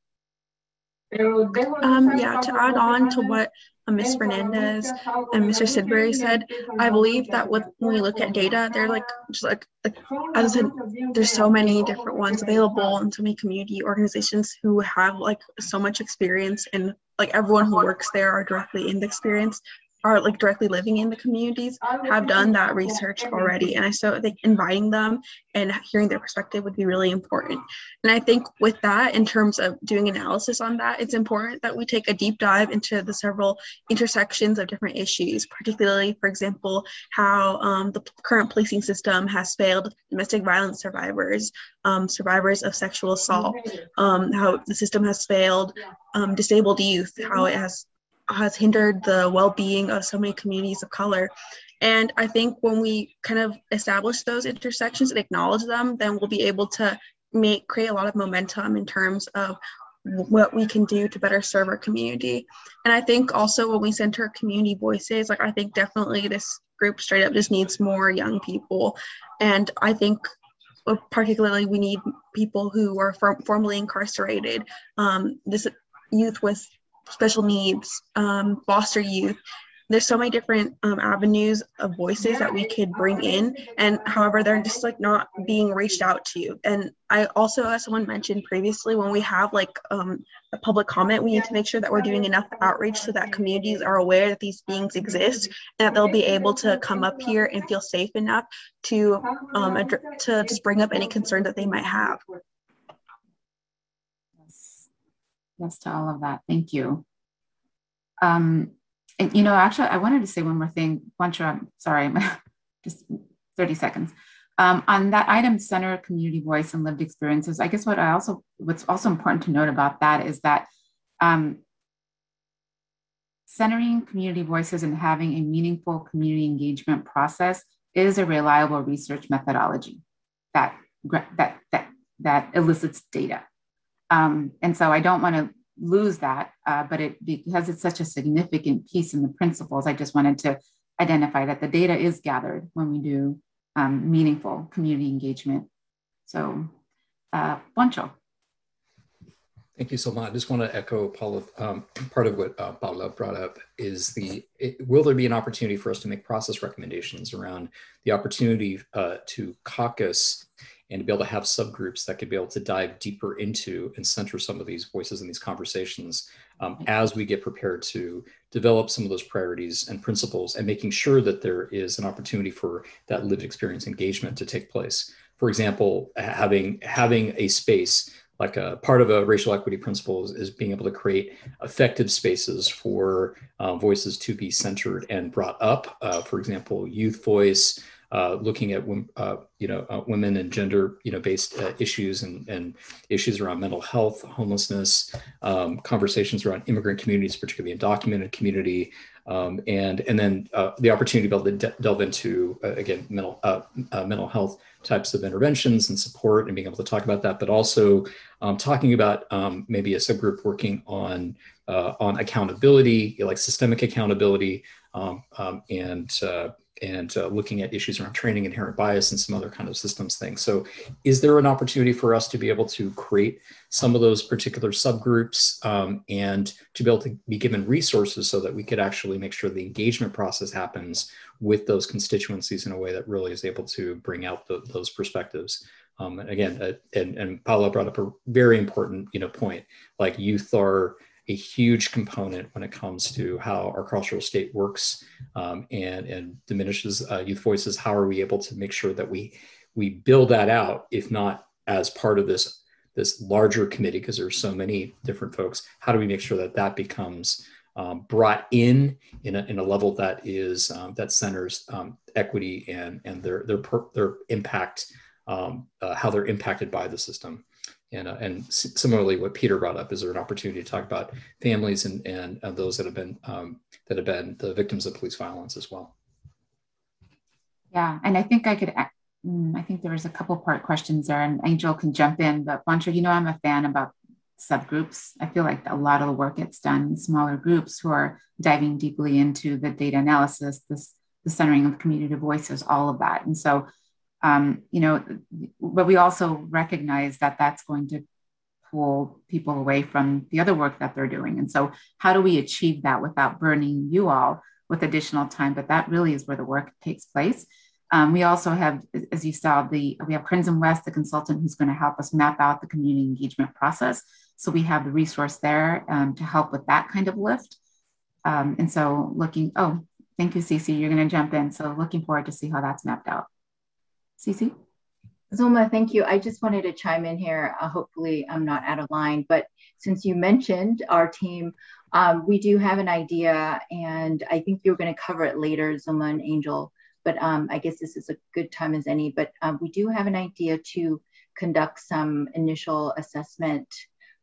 Um, yeah, to add on to what Ms. Fernandez and Mr. Sidbury said, I believe that when we look at data, they're like, just like, like, as I said, there's so many different ones available and so many community organizations who have like so much experience and like everyone who works there are directly in the experience are like directly living in the communities have done that research already. And I so think inviting them and hearing their perspective would be really important. And I think with that, in terms of doing analysis on that, it's important that we take a deep dive into the several intersections of different issues, particularly, for example, how um, the current policing system has failed domestic violence survivors, um, survivors of sexual assault, um, how the system has failed um, disabled youth, how it has has hindered the well-being of so many communities of color. And I think when we kind of establish those intersections and acknowledge them, then we'll be able to make create a lot of momentum in terms of what we can do to better serve our community. And I think also when we center community voices, like I think definitely this group straight up just needs more young people. And I think uh, particularly we need people who are formerly incarcerated. Um, this youth with special needs, um, foster youth. There's so many different um, avenues of voices that we could bring in, and however, they're just like not being reached out to. And I also, as someone mentioned previously, when we have like um, a public comment, we need to make sure that we're doing enough outreach so that communities are aware that these beings exist and that they'll be able to come up here and feel safe enough to um, to just bring up any concern that they might have yes to all of that. Thank you. Um, and you know, actually, I wanted to say one more thing. Juancho, I'm sorry, just 30 seconds. Um, on that item, center community voice and lived experiences. I guess what I also what's also important to note about that is that um, centering community voices and having a meaningful community engagement process is a reliable research methodology that that that that elicits data. Um, and so I don't want to lose that, uh, but it because it's such a significant piece in the principles, I just wanted to identify that the data is gathered when we do um, meaningful community engagement. So, uh, Juancho. Thank you so much. I just want to echo Paula. Um, part of what uh, Paula brought up is the it, will there be an opportunity for us to make process recommendations around the opportunity uh, to caucus and to be able to have subgroups that could be able to dive deeper into and center some of these voices in these conversations um, as we get prepared to develop some of those priorities and principles and making sure that there is an opportunity for that lived experience engagement to take place. For example, having having a space like a part of a racial equity principle is, is being able to create effective spaces for uh, voices to be centered and brought up. Uh, for example, youth voice, uh, looking at uh, you know uh, women and gender you know based uh, issues and, and issues around mental health, homelessness, um, conversations around immigrant communities, particularly undocumented community, um, and and then uh, the opportunity to be able to de- delve into again mental mental health types of interventions and support and being able to talk about that, but also um, talking about um, maybe a subgroup working on on accountability, like systemic accountability, um, um, and and uh, looking at issues around training, inherent bias, and some other kind of systems things. So, is there an opportunity for us to be able to create some of those particular subgroups um, and to be able to be given resources so that we could actually make sure the engagement process happens with those constituencies in a way that really is able to bring out the, those perspectives? Um, and again, uh, and, and brought up a very important you know point. Like youth are a huge component when it comes to how our cultural state works um, and, and diminishes uh, youth voices. How are we able to make sure that we we build that out, if not as part of this this larger committee, because there's so many different folks. How do we make sure that that becomes um, brought in in a, in a level that is um, that centers um, equity and and their their per, their impact, um, uh, how they're impacted by the system. And, uh, and similarly, what Peter brought up is there an opportunity to talk about families and, and uh, those that have been um, that have been the victims of police violence as well. Yeah, and I think I could. Mm, I think there was a couple part questions there, and Angel can jump in. But Juancho, you know, I'm a fan about subgroups. I feel like a lot of the work gets done in smaller groups who are diving deeply into the data analysis, this the centering of community voices, all of that. And so um, you know, but we also recognize that that's going to pull people away from the other work that they're doing. And so, how do we achieve that without burning you all with additional time? But that really is where the work takes place. Um, we also have, as you saw, the we have Kearns and West, the consultant who's going to help us map out the community engagement process. So we have the resource there um, to help with that kind of lift. Um, and so, looking, oh, Thank you, Cece. You're going to jump in. So looking forward to see how that's mapped out. Cece? Zulma, thank you. I just wanted to chime in here. Uh, hopefully, I'm not out of line, but since you mentioned our team, um, we do have an idea, and I think you're going to cover it later, Zulma and Angel. But um, I guess this is a good time as any. But um, we do have an idea to conduct some initial assessment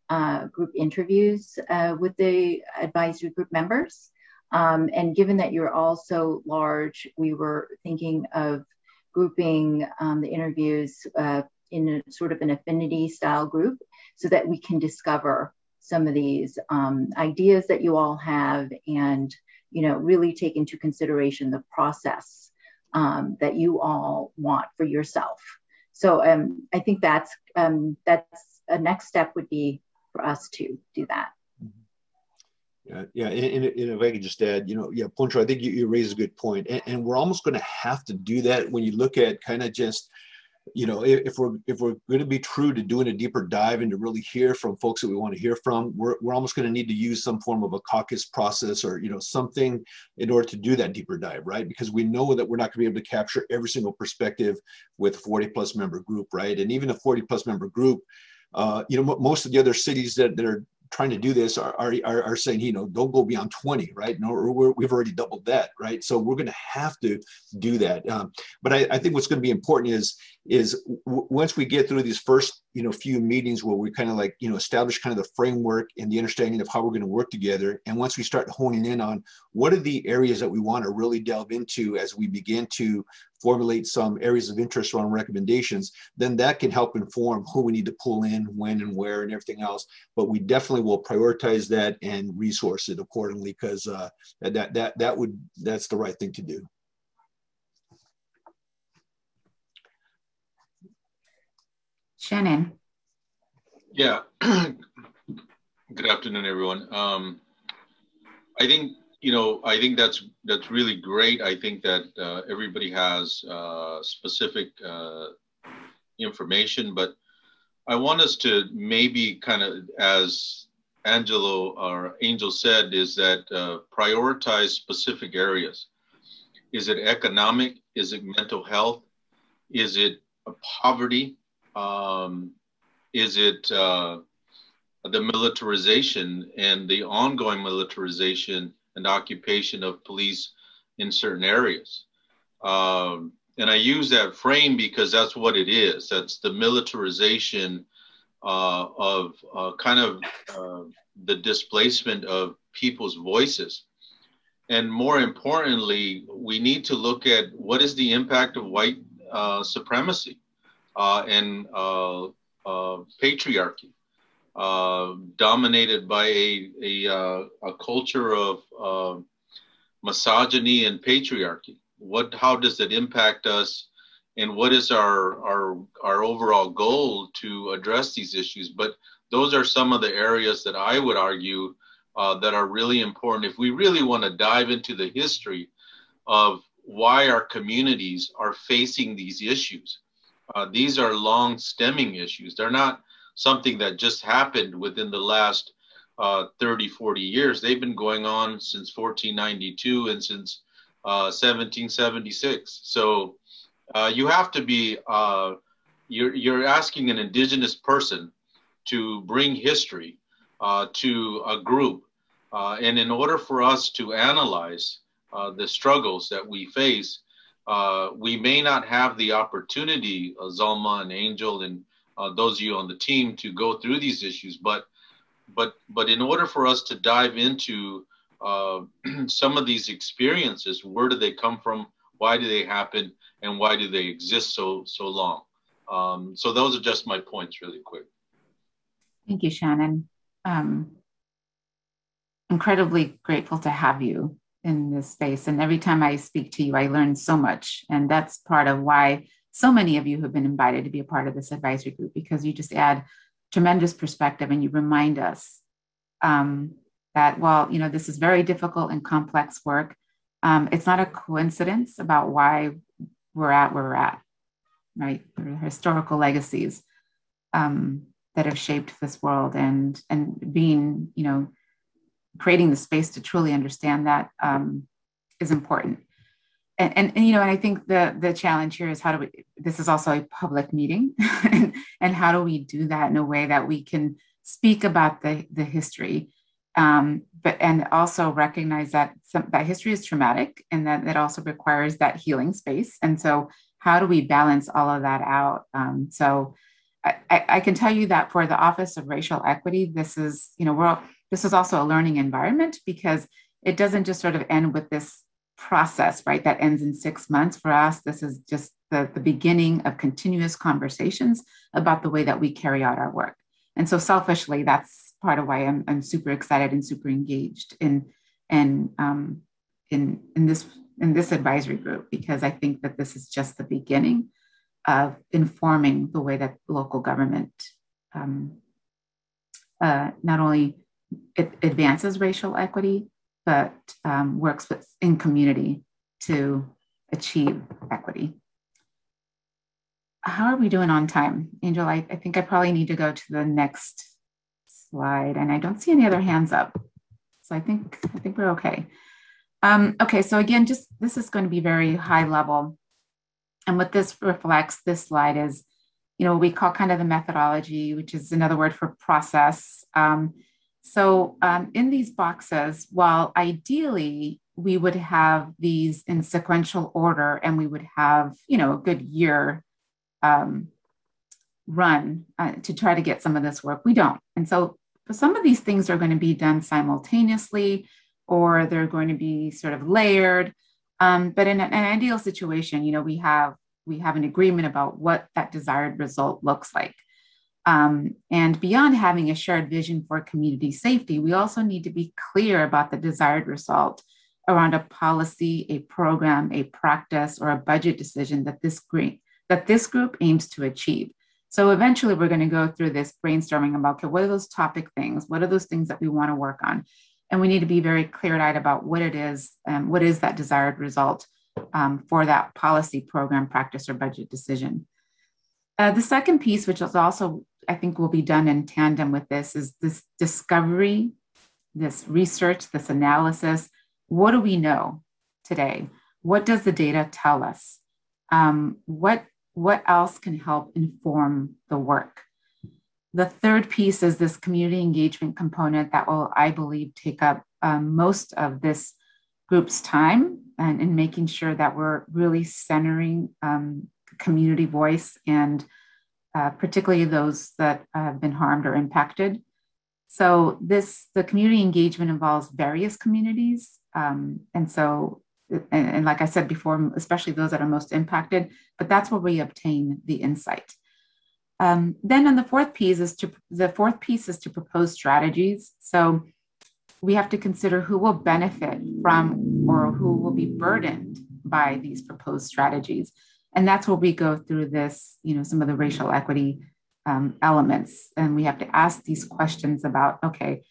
uh, group interviews uh, with the advisory group members. Um, and given that you're all so large, we were thinking of grouping um, the interviews uh, in a, sort of an affinity style group so that we can discover some of these um, ideas that you all have and you know really take into consideration the process um, that you all want for yourself. So um, i think that's um, that's a next step would be for us to do that yeah, yeah, and, and, if I could just add, you know, yeah, Poncho, I think you, you raise a good point, and, and we're almost going to have to do that when you look at kind of just, you know, if, if we're if we're going to be true to doing a deeper dive and to really hear from folks that we want to hear from, we're we're almost going to need to use some form of a caucus process or you know something in order to do that deeper dive, right? Because we know that we're not going to be able to capture every single perspective with a 40 plus member group, right? And even a 40 plus member group, uh, you know, most of the other cities that, that are trying to do this are, are, are saying, you know, don't go beyond 20, right? No, we have already doubled that, right? So we're going to have to do that. Um, but I, I, think what's going to be important is, is once we get through these first, you know, few meetings where we kind of like, you know, establish kind of the framework and the understanding of how we're going to work together. And once we start honing in on what are the areas that we want to really delve into as we begin to formulate some areas of interest around recommendations, then that can help inform who we need to pull in, when and where, and everything else. But we definitely will prioritize that and resource it accordingly because uh, that that that would that's the right thing to do. Shannon. Yeah. Good afternoon, everyone. Um, I think you know, I think that's that's really great. I think that uh, everybody has uh, specific uh, information, but I want us to maybe kind of, as Angelo or Angel said, is that uh, prioritize specific areas. Is it economic? Is it mental health? Is it poverty? Um, is it uh, the militarization and the ongoing militarization? And occupation of police in certain areas. Um, and I use that frame because that's what it is. That's the militarization uh, of uh, kind of uh, the displacement of people's voices. And more importantly, we need to look at what is the impact of white uh, supremacy uh, and uh, patriarchy uh, dominated by a, a, uh, a culture of uh, misogyny and patriarchy. What, how does it impact us? And what is our, our, our overall goal to address these issues? But those are some of the areas that I would argue uh, that are really important. If we really want to dive into the history of why our communities are facing these issues, uh, these are long stemming issues. They're not something that just happened within the last uh, 30, 40 years. They've been going on since 1492 and since uh, 1776. So uh, you have to be, uh, you're, you're asking an indigenous person to bring history uh, to a group. Uh, and in order for us to analyze the struggles that we face, we may not have the opportunity, Zulma and Angel and uh, those of you on the team to go through these issues. But but but in order for us to dive into uh, some of these experiences, where do they come from? Why do they happen? And why do they exist so so long? Um, so those are just my points, really quick. Thank you, Shannon. Um, incredibly grateful to have you in this space. And every time I speak to you, I learn so much. And that's part of why so many of you have been invited to be a part of this advisory group because you just add tremendous perspective and you remind us um, that while you know this is very difficult and complex work, um, it's not a coincidence about why we're at where we're at, right? Are historical legacies um, that have shaped this world, and and being you know creating the space to truly understand that um, is important. And, and, and, you know, and I think the the challenge here is how do we? This is also a public meeting, and, and how do we do that in a way that we can speak about the the history, um, but and also recognize that some, that history is traumatic, and that it also requires that healing space. And so, how do we balance all of that out? Um, so, I, I can tell you that for the Office of Racial Equity, this is you know we're this is also a learning environment because it doesn't just sort of end with this process, right? That ends in six months. For us, this is just the, the beginning of continuous conversations about the way that we carry out our work. And so selfishly, that's part of why I'm, I'm super excited and super engaged in, in, um, in, in, this, in this advisory group, because I think that this is just the beginning of informing the way that local government um, uh, not only it advances racial equity, but um, works in community to achieve equity. How are we doing on time? Angel, I, I think I probably need to go to the next slide and I don't see any other hands up. So I think, I think we're okay. Um, okay, so again, just this is going to be very high level. And what this reflects, this slide is, you know, what we call kind of the methodology, which is another word for process. Um, so um, in these boxes, while ideally we would have these in sequential order and we would have, you know, a good year um, run uh, to try to get some of this work, we don't. And so some of these things are going to be done simultaneously or they're going to be sort of layered. Um, but in an, an ideal situation, you know, we have we have an agreement about what that desired result looks like. Um, and beyond having a shared vision for community safety, we also need to be clear about the desired result around a policy, a program, a practice, or a budget decision that this group, that this group aims to achieve. So eventually we're going to go through this brainstorming about okay, what are those topic things? What are those things that we want to work on? And we need to be very clear-eyed about what it is and what is that desired result um, for that policy, program, practice, or budget decision. Uh, the second piece, which is also I think will be done in tandem with this is this discovery, this research, this analysis. What do we know today? What does the data tell us? Um, what, what else can help inform the work? The third piece is this community engagement component that will, I believe, take up um, most of this group's time and in making sure that we're really centering um, community voice and uh, particularly those that have been harmed or impacted. So this, the community engagement involves various communities. Um, and so, and, and, like I said before, especially those that are most impacted, but that's where we obtain the insight. Um, then on the fourth piece is to, the fourth piece is to propose strategies. So we have to consider who will benefit from or who will be burdened by these proposed strategies and that's where we go through this you know some of the racial equity um, elements and we have to ask these questions about okay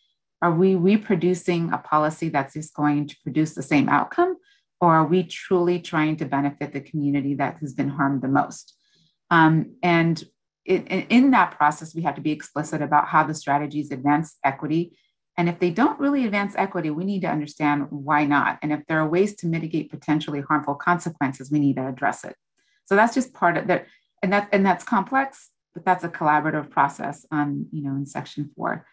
are we reproducing a policy that's just going to produce the same outcome or are we truly trying to benefit the community that has been harmed the most um, and it, in that process we have to be explicit about how the strategies advance equity and if they don't really advance equity, we need to understand why not. And if there are ways to mitigate potentially harmful consequences, we need to address it. So that's just part of that, and that and that's complex, but that's a collaborative process on you know in section four.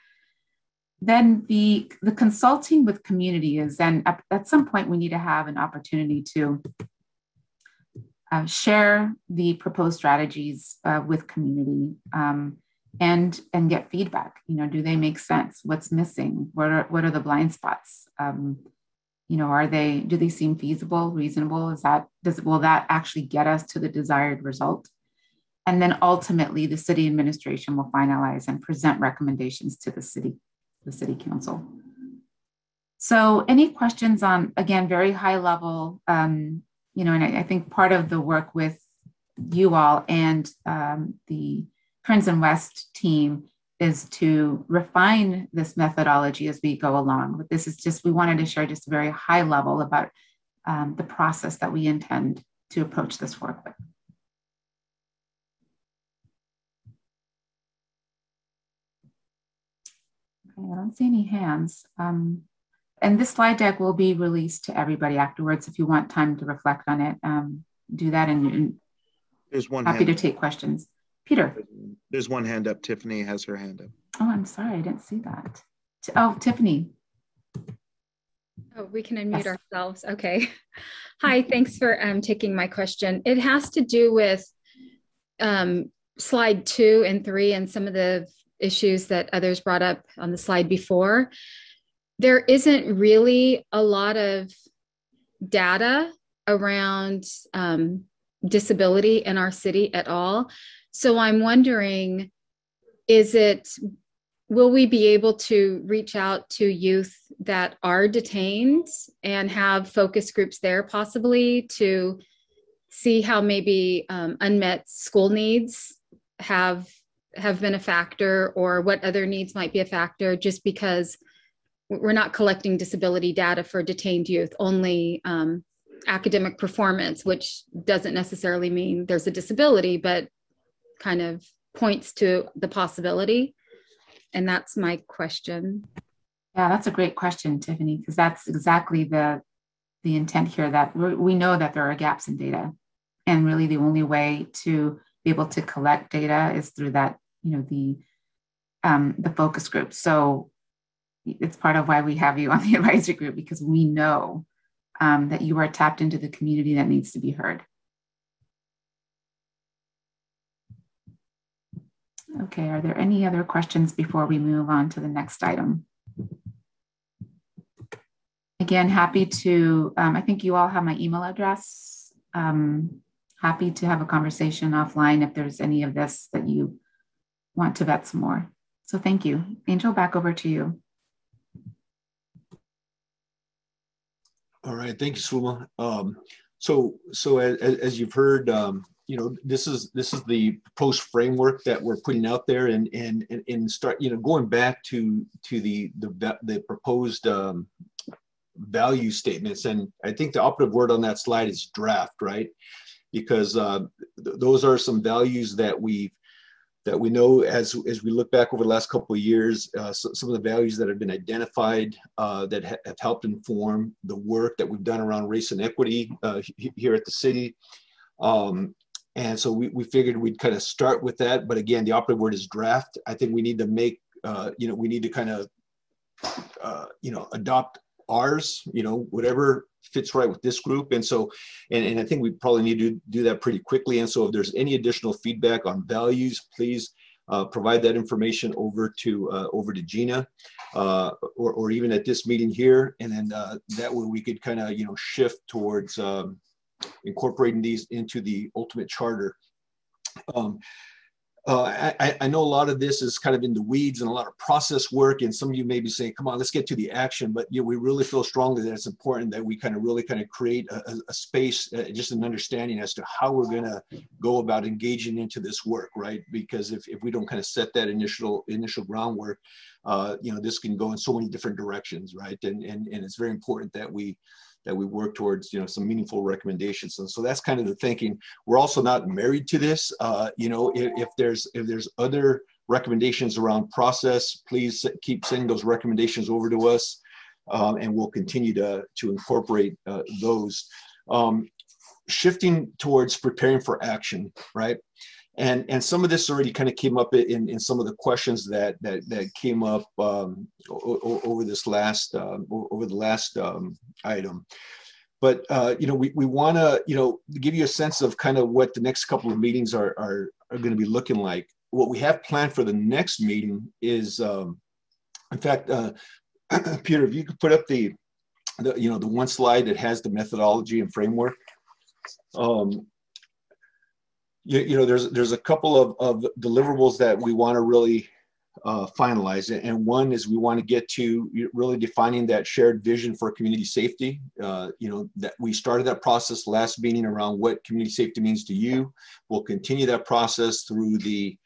Then the the consulting with community is then at, at some point we need to have an opportunity to uh, share the proposed strategies uh, with community um, and and get feedback. You know, do they make sense? What's missing? What are what are the blind spots? Um, you know are they do they seem feasible reasonable? Is that does will that actually get us to the desired result? And then ultimately the city administration will finalize and present recommendations to the city the city council. So any questions on again very high level um, you know and I, I, think part of the work with you all and um, the Kearns and West team is to refine this methodology as we go along. But this is just, we wanted to share just a very high level about um, the process that we intend to approach this work with. Okay, I don't see any hands. Um, and this slide deck will be released to everybody afterwards. If you want time to reflect on it, um, do that and, and there's one happy to take questions. Peter. There's one hand up. Tiffany has her hand up. Oh, I'm sorry. I didn't see that. Oh, Tiffany. Oh, we can unmute yes. ourselves. Okay. Hi, thanks for um, taking my question. It has to do with um, slide two and three and some of the issues that others brought up on the slide before. There isn't really a lot of data around um, disability in our city at all. So I'm wondering is it, will we be able to reach out to youth that are detained and have focus groups there possibly to see how maybe um, unmet school needs have have been a factor or what other needs might be a factor just because we're not collecting disability data for detained youth only um, academic performance which doesn't necessarily mean there's a disability but kind of points to the possibility. And that's my question. Yeah that's a great question tiffany because that's exactly the the intent here that we know that there are gaps in data. And really the only way to be able to collect data is through that you know the um, the focus group. So it's part of why we have you on the advisory group because we know um, that you are tapped into the community that needs to be heard okay are there any other questions before we move on to the next item again happy to um, i think you all have my email address um, happy to have a conversation offline if there's any of this that you want to vet some more. So thank you. Angel, back over to you. All right, thank you, Zulma. Um, so, so as, as you've heard, um, you know, this is this is the proposed framework that we're putting out there, and and and start, you know, going back to to the the the proposed um, value statements, and I think the operative word on that slide is draft, right? because uh, th those are some values that we've that we know as as we look back over the last couple of years, uh, so, some of the values that have been identified uh, that ha have helped inform the work that we've done around race and equity uh, here at the city. Um, and so we, we figured we'd kind of start with that. But again, the operative word is draft. I think we need to make, uh, you know, we need to kind of, uh, you know, adopt ours, you know, whatever fits right with this group. And so, and, and I think we probably need to do that pretty quickly. And so if there's any additional feedback on values, please uh, provide that information over to uh, over to Gina uh, or, or even at this meeting here. And then uh, that way we could kind of, you know, shift towards um, incorporating these into the ultimate charter. Um, uh, I, I, know a lot of this is kind of in the weeds and a lot of process work, and some of you may be saying, "Come on, let's get to the action." But you know, we really feel strongly that it's important that we kind of really kind of create a, a space, uh, just an understanding as to how we're going to go about engaging into this work, right? Because if, if we don't kind of set that initial initial groundwork, uh, you know, this can go in so many different directions, right? And and and it's very important that we that we work towards you know some meaningful recommendations. And so that's kind of the thinking. We're also not married to this uh, you know if, if there's if there's other recommendations around process please keep sending those recommendations over to us um, and we'll continue to to incorporate uh, those. Um, shifting towards preparing for action right and and some of this already kind of came up in in some of the questions that that that came up um, over this last um, over the last um, item. But uh, you know we, we want to you know give you a sense of kind of what the next couple of meetings are are, are going to be looking like. What we have planned for the next meeting is um, in fact uh, peter if you could put up the, the you know the one slide that has the methodology and framework. Um, you, you know, there's there's a couple of, of deliverables that we want to really uh, finalize. And one is we want to get to really defining that shared vision for community safety. Uh, you know, that we started that process last meeting around what community safety means to you. We'll continue that process through the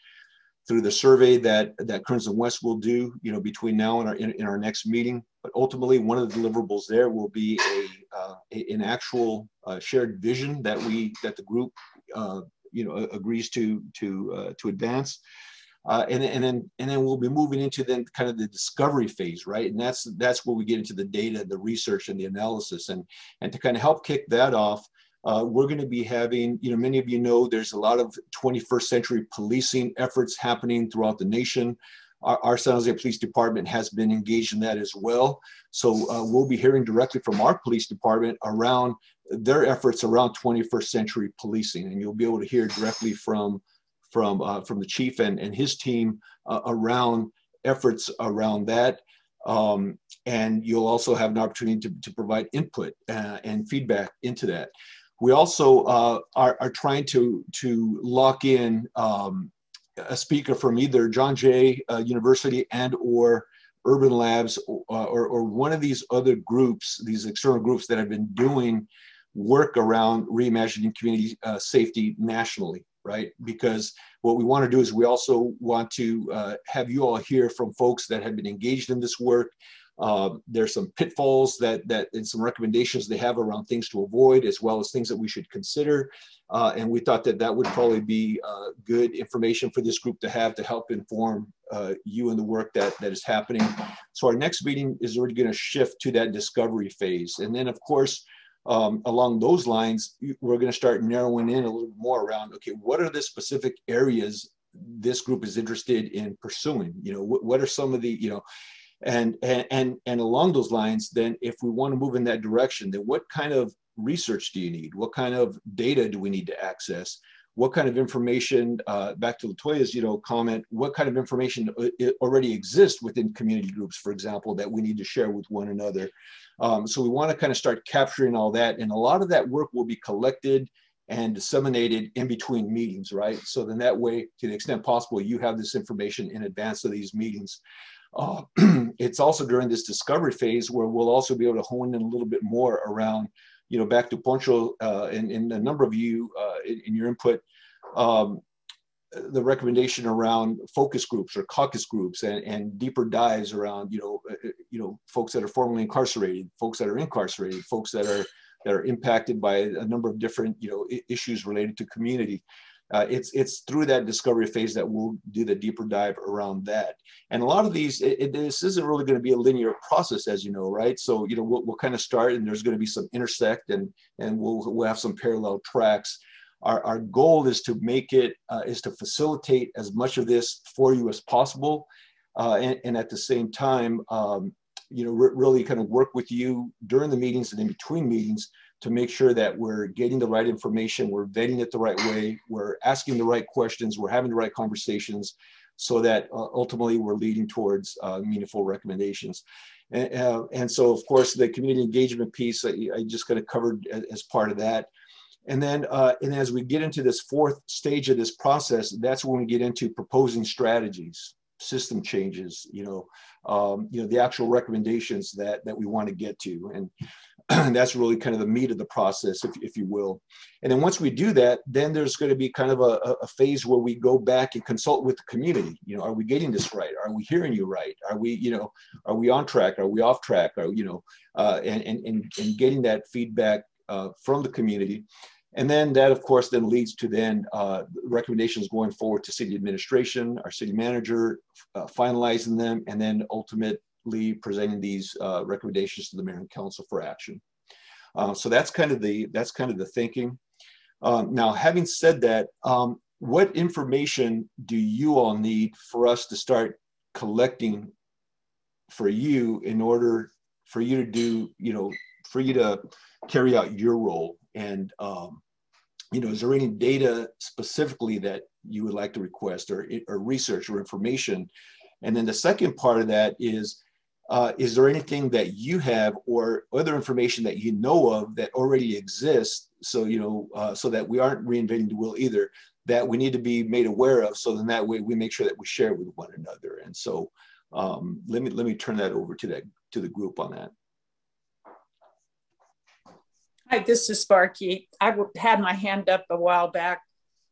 through the survey that Kearns and West will do, you know, between now and our in, in our next meeting. But ultimately, one of the deliverables there will be a, uh, a an actual uh, shared vision that we that the group uh, you know agrees to to uh, to advance. Uh, and, and then and then we'll be moving into then kind of the discovery phase, right? And that's that's where we get into the data, the research, and the analysis. And and to kind of help kick that off, uh, we're going to be having, you know, many of you know there's a lot of 21st century policing efforts happening throughout the nation. Our, our San Jose Police Department has been engaged in that as well. So uh, we'll be hearing directly from our police department around their efforts around 21st century policing, and you'll be able to hear directly from from uh, from the chief and, and his team uh, around efforts around that. Um, and you'll also have an opportunity to, to provide input uh, and feedback into that. We also uh, are, are trying to, to lock in um, a speaker from either John Jay uh, University and or Urban Labs uh, or, or one of these other groups, these external groups that have been doing work around reimagining community uh, safety nationally, right? Because what we want to do is we also want to uh, have you all hear from folks that have been engaged in this work. Uh, there's some pitfalls that that and some recommendations they have around things to avoid, as well as things that we should consider. Uh, and we thought that that would probably be uh, good information for this group to have to help inform uh, you and the work that that is happening. So our next meeting is already going to shift to that discovery phase, and then of course um, along those lines, we're going to start narrowing in a little more around, okay, what are the specific areas this group is interested in pursuing? You know, what, what are some of the, you know, and, and, and along those lines, then if we want to move in that direction, then what kind of research do you need? What kind of data do we need to access? What kind of information, uh, back to Latoya's, you know, comment, what kind of information uh, already exists within community groups, for example, that we need to share with one another? Um, so we want to kind of start capturing all that. And a lot of that work will be collected and disseminated in between meetings, right? So then that way, to the extent possible, you have this information in advance of these meetings. Uh, it's also during this discovery phase where we'll also be able to hone in a little bit more around, you know, back to Poncho uh, and, and a number of you uh, in, in, your input, um, the recommendation around focus groups or caucus groups and, and deeper dives around you know uh, uh, you know folks that are formerly incarcerated folks that are incarcerated folks that are that are impacted by a number of different you know issues related to community uh, it's it's through that discovery phase that we'll do the deeper dive around that. And a lot of these it, it, this isn't really going to be a linear process as you know right? So you know we'll, we'll kind of start and there's going to be some intersect and and we'll we'll have some parallel tracks. Our, our goal is to make it, uh, is to facilitate as much of this for you as possible. Uh, and, and, at the same time, um, you know, really kind of work with you during the meetings and in between meetings to make sure that we're getting the right information, we're vetting it the right way, we're asking the right questions, we're having the right conversations so that uh, ultimately we're leading towards uh, meaningful recommendations. And, uh, and, so, of course, the community engagement piece, I, I just kind of covered as, as part of that. And then, uh, and as we get into this fourth stage of this process, that's when we get into proposing strategies, system changes, you know, um, you know, the actual recommendations that that we want to get to, and that's really kind of the meat of the process, if, if you will. And then once we do that, then there's going to be kind of a, a phase where we go back and consult with the community. You know, are we getting this right? Are we hearing you right? Are we, you know, are we on track? Are we off track? Are you know, uh, and, and and and getting that feedback uh, from the community. And then that, of course, then leads to then uh, recommendations going forward to city administration, our city manager, uh, finalizing them, and then ultimately presenting these uh, recommendations to the mayor and council for action. Uh, so that's kind of the that's kind of the thinking. Um, now, having said that, um, what information do you all need for us to start collecting for you in order for you to do, you know, for you to carry out your role and um, you know is there any data specifically that you would like to request or, or research or information? And then the second part of that is uh, is there anything that you have or other information that you know of that already exists? So you know uh, so that we aren't reinventing the wheel either that we need to be made aware of so then that way we make sure that we share with one another. And so um, let me let me turn that over to that to the group on that Hi, this is Sparky. I had my hand up a while back.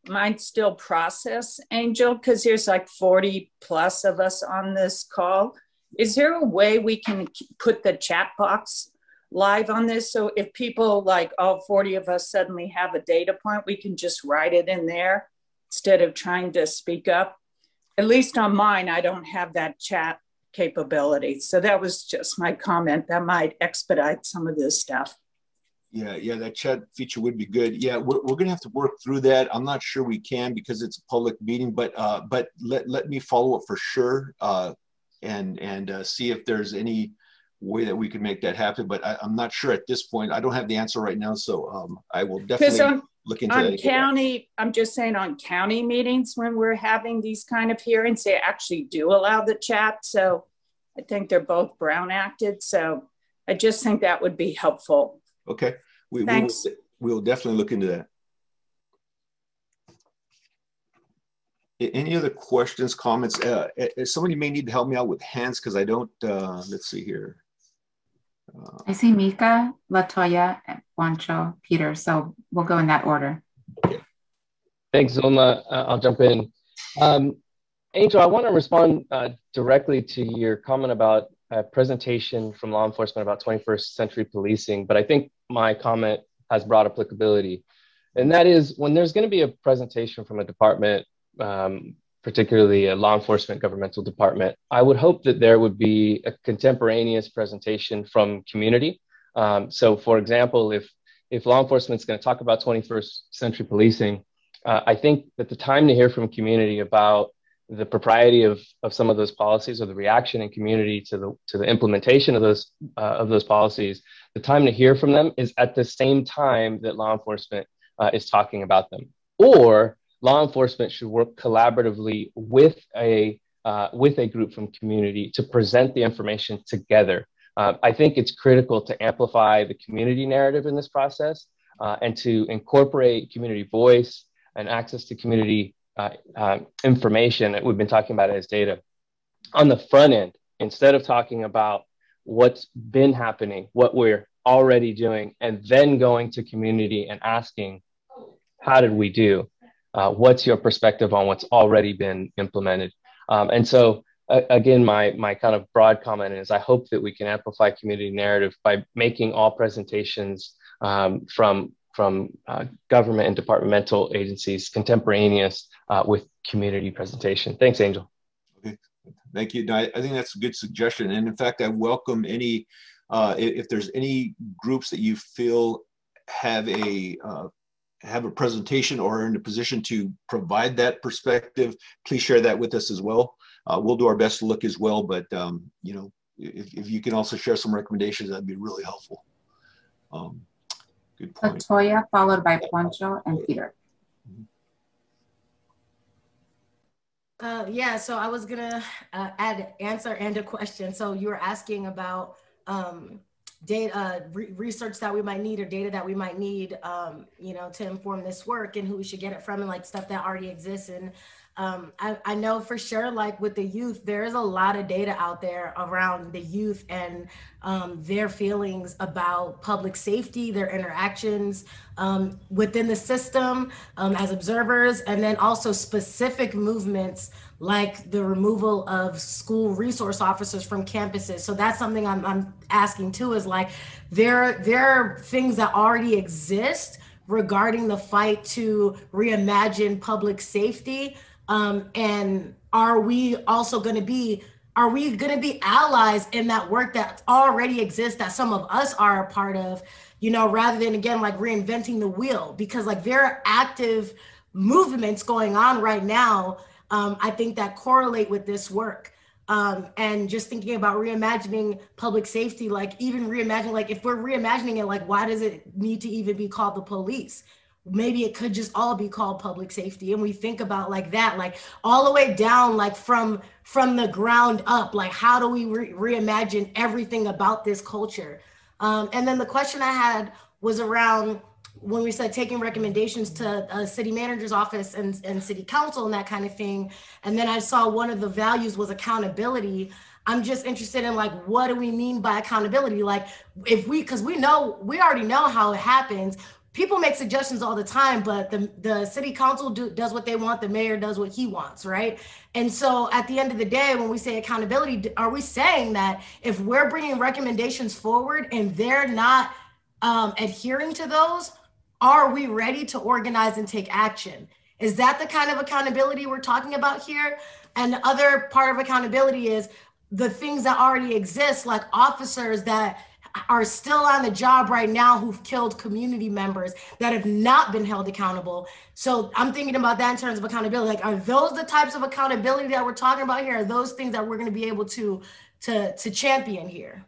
Mine's still process, Angel, because there's like 40 plus of us on this call. Is there a way we can put the chat box live on this? So if people like all 40 of us suddenly have a data point, we can just write it in there instead of trying to speak up. at least on mine, I don't have that chat capability. So that was just my comment. That might expedite some of this stuff. Yeah, yeah, that chat feature would be good. Yeah, we're, we're gonna have to work through that. I'm not sure we can because it's a public meeting, but uh, but let, let me follow up for sure uh, and and uh, see if there's any way that we can make that happen. But I, am not sure at this point. I don't have the answer right now, so um, I will definitely on, look into on that. county, I'm just saying on county meetings when we're having these kind of hearings, they actually do allow the chat. So I think they're both Brown acted. So I just think that would be helpful. Okay, we, we, will, we will definitely look into that. Any other questions, comments? Uh, somebody may need to help me out with hands because I don't, uh, let's see here. Uh, I see Mika, Latoya, Juancho, Peter. So we'll go in that order. Okay. Thanks, Zulma. Uh, I'll jump in. Um, Angel, I want to respond uh, directly to your comment about a presentation from law enforcement about 21st century policing, but I think my comment has broad applicability. And that is when there's going to be a presentation from a department, um, particularly a law enforcement governmental department, I would hope that there would be a contemporaneous presentation from community. Um, so, for example, if if law enforcement is going to talk about 21st century policing, uh, I think that the time to hear from community about the propriety of, of some of those policies or the reaction in community to the to the implementation of those uh, of those policies the time to hear from them is at the same time that law enforcement uh, is talking about them. Or law enforcement should work collaboratively with a uh, with a group from community to present the information together. Uh, i think it's critical to amplify the community narrative in this process uh, and to incorporate community voice and access to community uh, uh, information that we've been talking about as data. On the front end instead of talking about what's been happening what we're already doing and then going to community and asking how did we do? Uh, what's your perspective on what's already been implemented? Um, and so uh, again my my kind of broad comment is i hope that we can amplify community narrative by making all presentations um, from from uh, government and departmental agencies contemporaneous uh, with community presentation. Thanks, Angel. Okay, thank you. No, I, I, think that's a good suggestion. And in fact, I welcome any, uh, if, there's any groups that you feel have a uh, have a presentation or are in a position to provide that perspective, please share that with us as well. Uh, we'll do our best to look as well, but um, you know, if, if you can also share some recommendations, that'd be really helpful. Um, Good point. Latoya, followed by Juancho and Peter. Uh, yeah, so I was gonna uh, add answer and a question. So you were asking about um, data uh, re- research that we might need or data that we might need, um, you know, to inform this work and who we should get it from and like stuff that already exists. And um, I, I know for sure, like with the youth, there is a lot of data out there around the youth and um, their feelings about public safety, their interactions um, within the system um, as observers, and then also specific movements like the removal of school resource officers from campuses. So that's something I'm, I'm asking too is like there, there are things that already exist regarding the fight to reimagine public safety um, and are we also going to be are we going to be allies in that work that already exists that some of us are a part of you know rather than again like reinventing the wheel? Because like there are active movements going on right now um, i think that correlate with this work. Um, and just thinking about reimagining public safety like even reimagining like if we're reimagining it like why does it need to even be called the police maybe it could just all be called public safety and we think about like that like all the way down like from from the ground up like how do we re- reimagine everything about this culture? Um, and then the question i had was around when we said taking recommendations to a city manager's office and, and city council and that kind of thing and then i saw one of the values was accountability. I'm just interested in like what do we mean by accountability? Like if we because we know we already know how it happens people make suggestions all the time, but the, the city council do, does what they want, the mayor does what he wants, right? And so at the end of the day, when we say accountability, are we saying that if we're bringing recommendations forward and they're not um, adhering to those, are we ready to organize and take action? Is that the kind of accountability we're talking about here? And the other part of accountability is the things that already exist, like officers that are still on the job right now who've killed community members that have not been held accountable. So I'm thinking about that in terms of accountability. Like, are those the types of accountability that we're talking about here? Are those things that we're going to be able to to to champion here?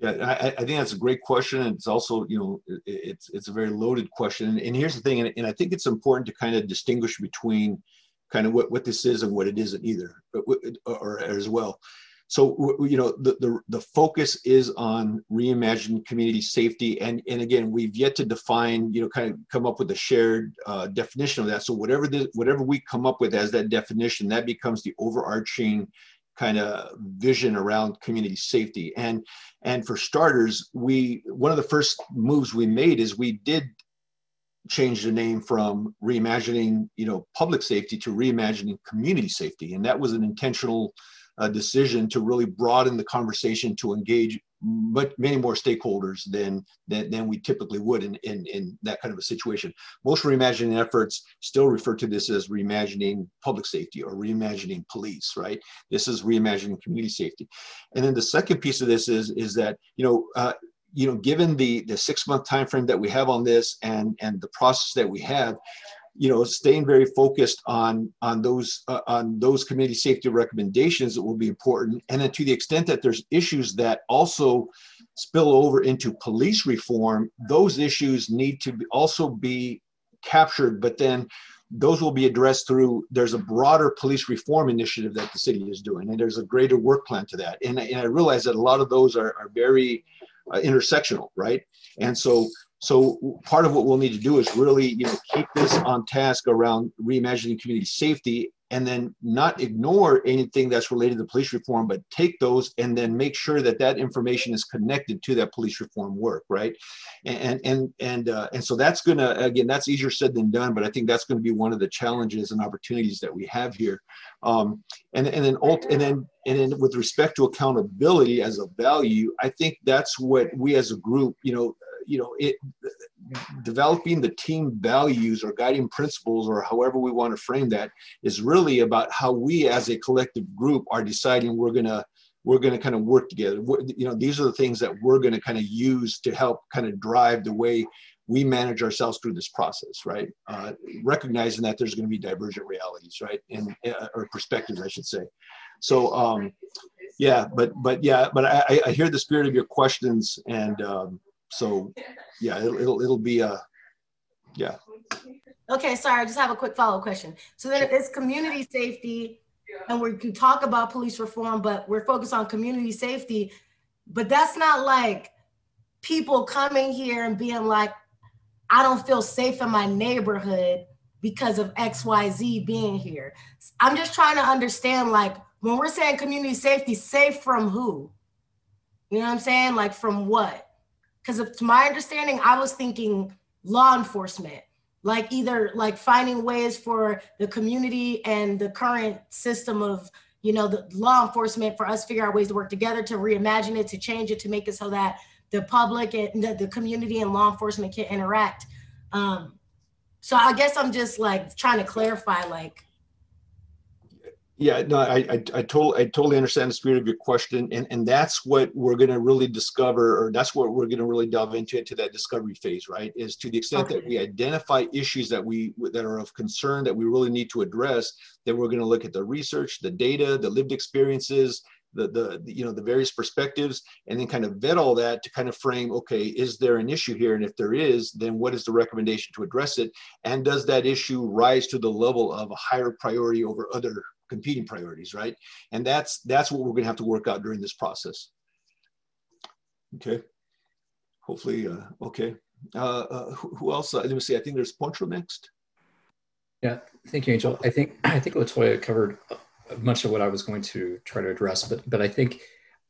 Yeah, I, I, think that's a great question. And it's also, you know, it's it's a very loaded question. And here's the thing, and, and I think it's important to kind of distinguish between kind of what, what this is and what it isn't either, or, or as well. So, you know, the, the, the focus is on reimagining community safety. And, and again, we've yet to define, you know, kind of come up with a shared uh, definition of that. So whatever the, whatever we come up with as that definition, that becomes the overarching kind of vision around community safety. And and for starters, we one of the first moves we made is we did change the name from reimagining you know public safety to reimagining community safety and that was an intentional uh, decision to really broaden the conversation to engage much, many more stakeholders than, than, than we typically would in, in, in that kind of a situation. Most reimagining efforts still refer to this as reimagining public safety or reimagining police, right? This is reimagining community safety. And then the second piece of this is, is that, you know, uh, you know, given the, the six month time frame that we have on this and, and the process that we have, you know staying very focused on on those uh, on those community safety recommendations that will be important. And then to the extent that there's issues that also spill over into police reform those issues need to be, also be captured but then those will be addressed through there's a broader police reform initiative that the city is doing and there's a greater work plan to that. And, and i realize that a lot of those are, are very uh, intersectional right? And so so part of what we'll need to do is really, you know, keep this on task around reimagining community safety and then not ignore anything that's related to police reform, but take those and then make sure that that information is connected to that police reform work, right? And and and uh, and so that's gonna again, that's easier said than done, but I think that's to be one of the challenges and opportunities that we have here. Um, and and then and then and then with respect to accountability as a value, I think that's what we as a group, you know, you know it developing the team values or guiding principles or however we want to frame that is really about how we as a collective group are deciding we're going to we're going to kind of work together. You know these are the things that we're going to kind of use to help kind of drive the way we manage ourselves through this process right? Uh, recognizing that there's going to be divergent realities right? And uh, or perspectives i should say. So um yeah but but yeah but i i hear the spirit of your questions and um so yeah, it'll, it'll, it'll be a, yeah. Okay, sorry, I just have a quick follow-up question. So then it's community safety and we can talk about police reform, but we're focused on community safety. But that's not like people coming here and being like, I don't feel safe in my neighborhood because of XYZ being here. I'm just trying to understand like when we're saying community safety, safe from who? You know what I'm saying? Like from what? Because to my understanding, I was thinking law enforcement, like either like finding ways for the community and the current system of you know the law enforcement for us figure out ways to work together to reimagine it to change it to make it so that the public and the, the community and law enforcement can interact. Um so i guess i'm just like trying to clarify like yeah, no, I, I, I, totally, I totally understand the spirit of your question, and and that's what we're going to really discover, or that's what we're going to really delve into into that discovery phase, right? Is to the extent okay. that we identify issues that we that are of concern that we really need to address, then we're going to look at the research, the data, the lived experiences, the, the you know the various perspectives and then kind of vet all that to kind of frame okay is there an issue here and if there is then what is the recommendation to address it and does that issue rise to the level of a higher priority over other competing priorities, right? And that's that's what we're going to have to work out during this process. Okay. Hopefully, uh, okay. Uh, uh, who, who, else? Uh, let me see. I think there's Poncho next. Yeah, thank you, Angel. I think I think Latoya covered much of what I was going to try to address, but but I think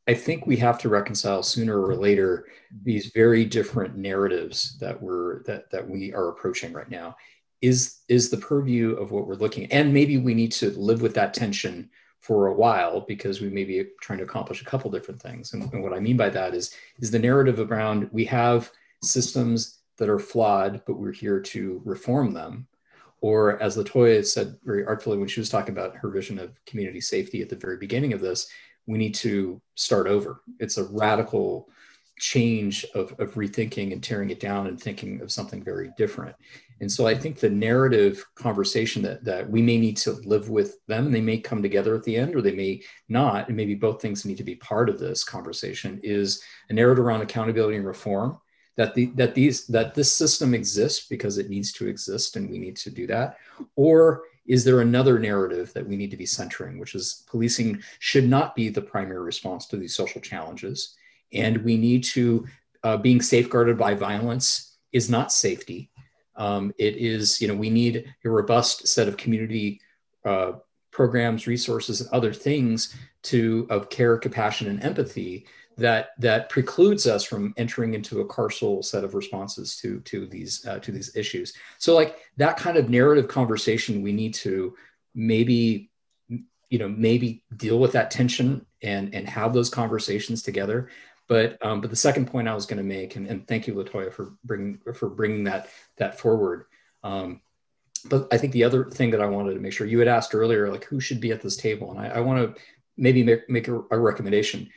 I think we have to reconcile sooner or later these very different narratives that we're that that we are approaching right now is is the purview of what we're looking at. and maybe we need to live with that tension for a while because we may be trying to accomplish a couple different things and, and what i mean by that is is the narrative around we have systems that are flawed but we're here to reform them or as Latoya said very artfully when she was talking about her vision of community safety at the very beginning of this, we need to start over. It's a radical change of, of rethinking and tearing it down and thinking of something very different. And so I think the narrative conversation that, that we may need to live with them, they may come together at the end or they may not, and maybe both things need to be part of this conversation, is a narrative around accountability and reform that the that these that this system exists because it needs to exist and we need to do that? Or is there another narrative that we need to be centering which is policing should not be the primary response to these social challenges and we need to uh, being safeguarded by violence is not safety. Um, it is you know we need a robust set of community uh, programs resources and other things to of care compassion and empathy that that precludes us from entering into a carceral set of responses to to these uh, to these issues so like that kind of narrative conversation we need to maybe you know maybe deal with that tension and and have those conversations together but um, but the second point I was going to make, and, and, thank you, Latoya, for bringing for bringing that that forward. Um, but I think the other thing that I wanted to make sure you had asked earlier, like who should be at this table, and I, I want to maybe make, make a, a, recommendation.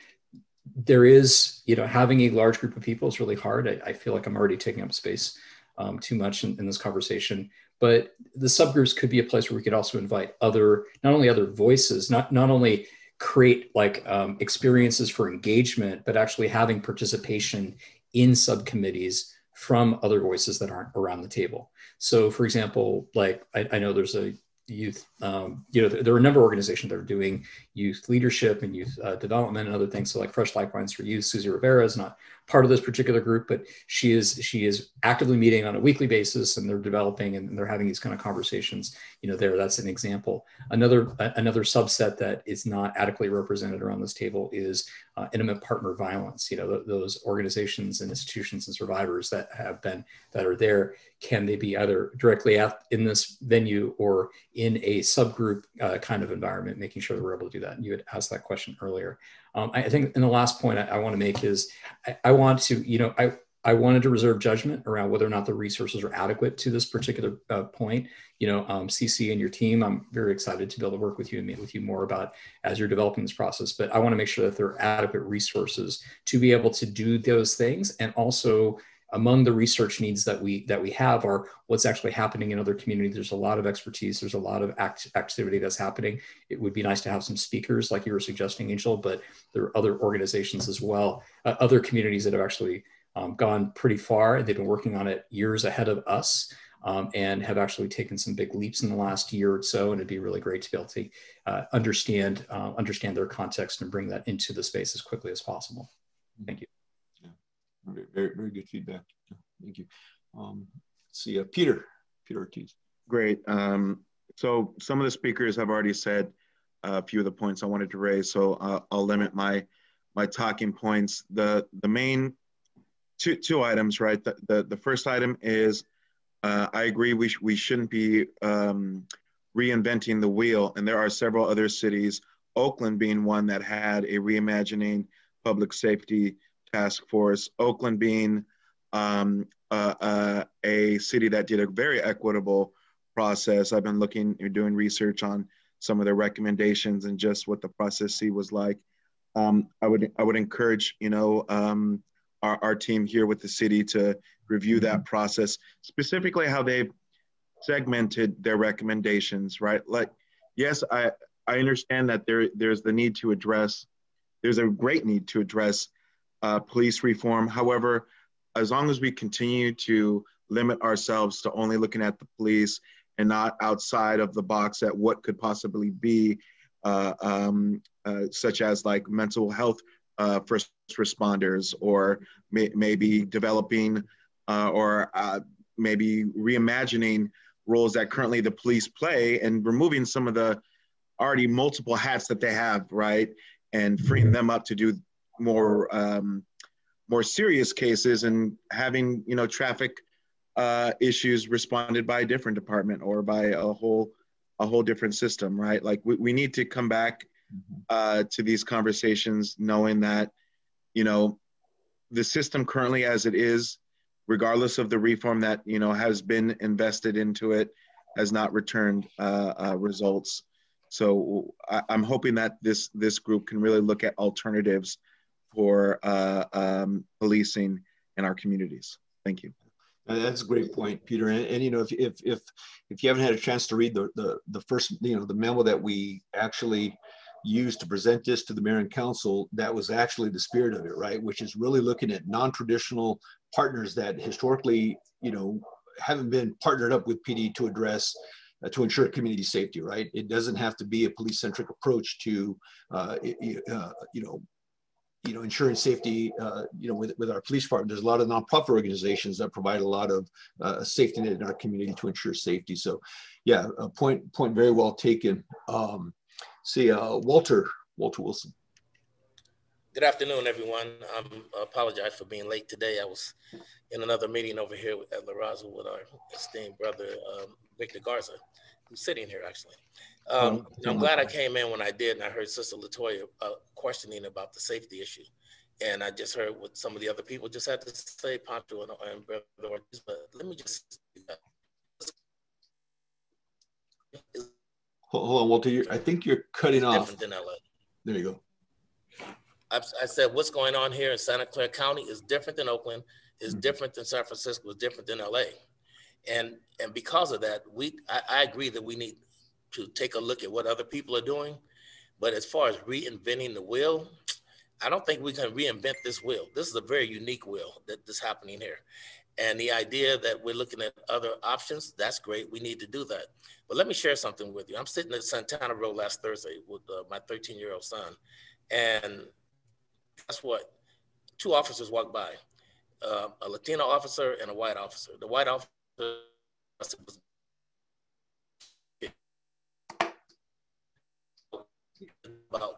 There is, you know, having a large group of people is really hard. I, I feel like I'm already taking up space um, too much in, in this conversation but the subgroups could be a place where we could also invite other not only other voices not not only create like um, experiences for engagement, but actually having participation in subcommittees from other voices that aren't around the table. So, for example, like I, I know there's a youth um, you know there are a number of organizations that are doing youth leadership and youth uh, development and other things. So like fresh lifelines for youth susie rivera is not part of this particular group but she is she is actively meeting on a weekly basis and they're developing and they're having these kind of conversations you know there. That's an example. Another another subset that is not adequately represented around this table is uh, intimate partner violence. You know th- those organizations and institutions and survivors that have been that are there can they be either directly at, in this venue or in a subgroup uh, kind of environment, making sure that we're able to do that. And you had asked that question earlier. Um, I think in the last point I, I want to make is I, I, want to, you know, I, I wanted to reserve judgment around whether or not the resources are adequate to this particular uh, point. You know, um, Cece and your team, I'm very excited to be able to work with you and meet with you more about as you're developing this process. But I want to make sure that there are adequate resources to be able to do those things and also among the research needs that we that we have are what's actually happening in other communities. There's a lot of expertise. There's a lot of act, activity that's happening. It would be nice to have some speakers like you were suggesting angel but there are other organizations as well uh, other communities that have actually um, gone pretty far. And they've been working on it years ahead of us um, and have actually taken some big leaps in the last year or so and it'd be really great to be able to uh, understand uh, understand their context and bring that into the space as quickly as possible. Thank you very, very good feedback. Thank you. Um, see, uh, Peter, Peter Ortiz. Great. Um, so some of the speakers have already said a few of the points I wanted to raise, so uh, I'll limit my my talking points. The the main two two items, right? The the, the first item is uh, I agree we sh we shouldn't be um, reinventing the wheel, and there are several other cities, Oakland being one that had a reimagining public safety task force, Oakland being um, uh, uh, a city that did a very equitable process. I've been looking, doing research on some of their recommendations and just what the process was like. Um, I would I would encourage you know um, our, our team here with the city to review that process, specifically how they've segmented their recommendations. Right, like yes, I I understand that there there's the need to address there's a great need to address uh, police reform. However, as long as we continue to limit ourselves to only looking at the police and not outside of the box at what could possibly be, uh, um, uh, such as like mental health uh, first responders, or may- maybe developing uh, or uh, maybe reimagining roles that currently the police play and removing some of the already multiple hats that they have, right? And freeing them up to do more um, more serious cases and having you know traffic uh, issues responded by a different department or by a whole a whole different system right like we, we need to come back mm-hmm. uh, to these conversations knowing that you know the system currently as it is regardless of the reform that you know has been invested into it has not returned uh, uh, results. So I, am hoping that this this group can really look at alternatives for uh, um, policing in our communities. Thank you. That's a great point, Peter. And, and, you know, if, if if if you haven't had a chance to read the, the the first, you know, the memo that we actually used to present this to the mayor and council, that was actually the spirit of it, right? Which is really looking at non-traditional partners that historically, you know, haven't been partnered up with PD to address uh, to ensure community safety, right? It doesn't have to be a police-centric approach to, uh, uh, you know, you know, ensuring safety, uh, you know, with, with our police department, there's a lot of nonprofit organizations that provide a lot of uh, safety net in our community to ensure safety. So yeah, a point, point very well taken. Um, see, uh, Walter, Walter Wilson. Good afternoon, everyone. I apologize for being late today. I was in another meeting over here at La Raza with our esteemed brother, um, Victor Garza, who's sitting here actually. Um, I'm glad I came in when I did, and I heard Sister Latoya uh, questioning about the safety issue. And I just heard what some of the other people just had to say, Pancho and, and Brother Ortiz, but let me just. Hold on, Walter. I think you're cutting off. Different than LA. There you go. I, I, said what's going on here in Santa Clara County is different than Oakland, is mm-hmm. different than San Francisco, is different than LA. And and because of that, we I, I agree that we need to take a look at what other people are doing. But as far as reinventing the wheel, I don't think we can reinvent this wheel. This is a very unique wheel that is happening here. And the idea that we're looking at other options, that's great. We need to do that. But let me share something with you. I'm sitting at Santana Row last Thursday with uh, my 13 year old son. And guess what? Two officers walked by uh, a Latino officer and a white officer. The white officer about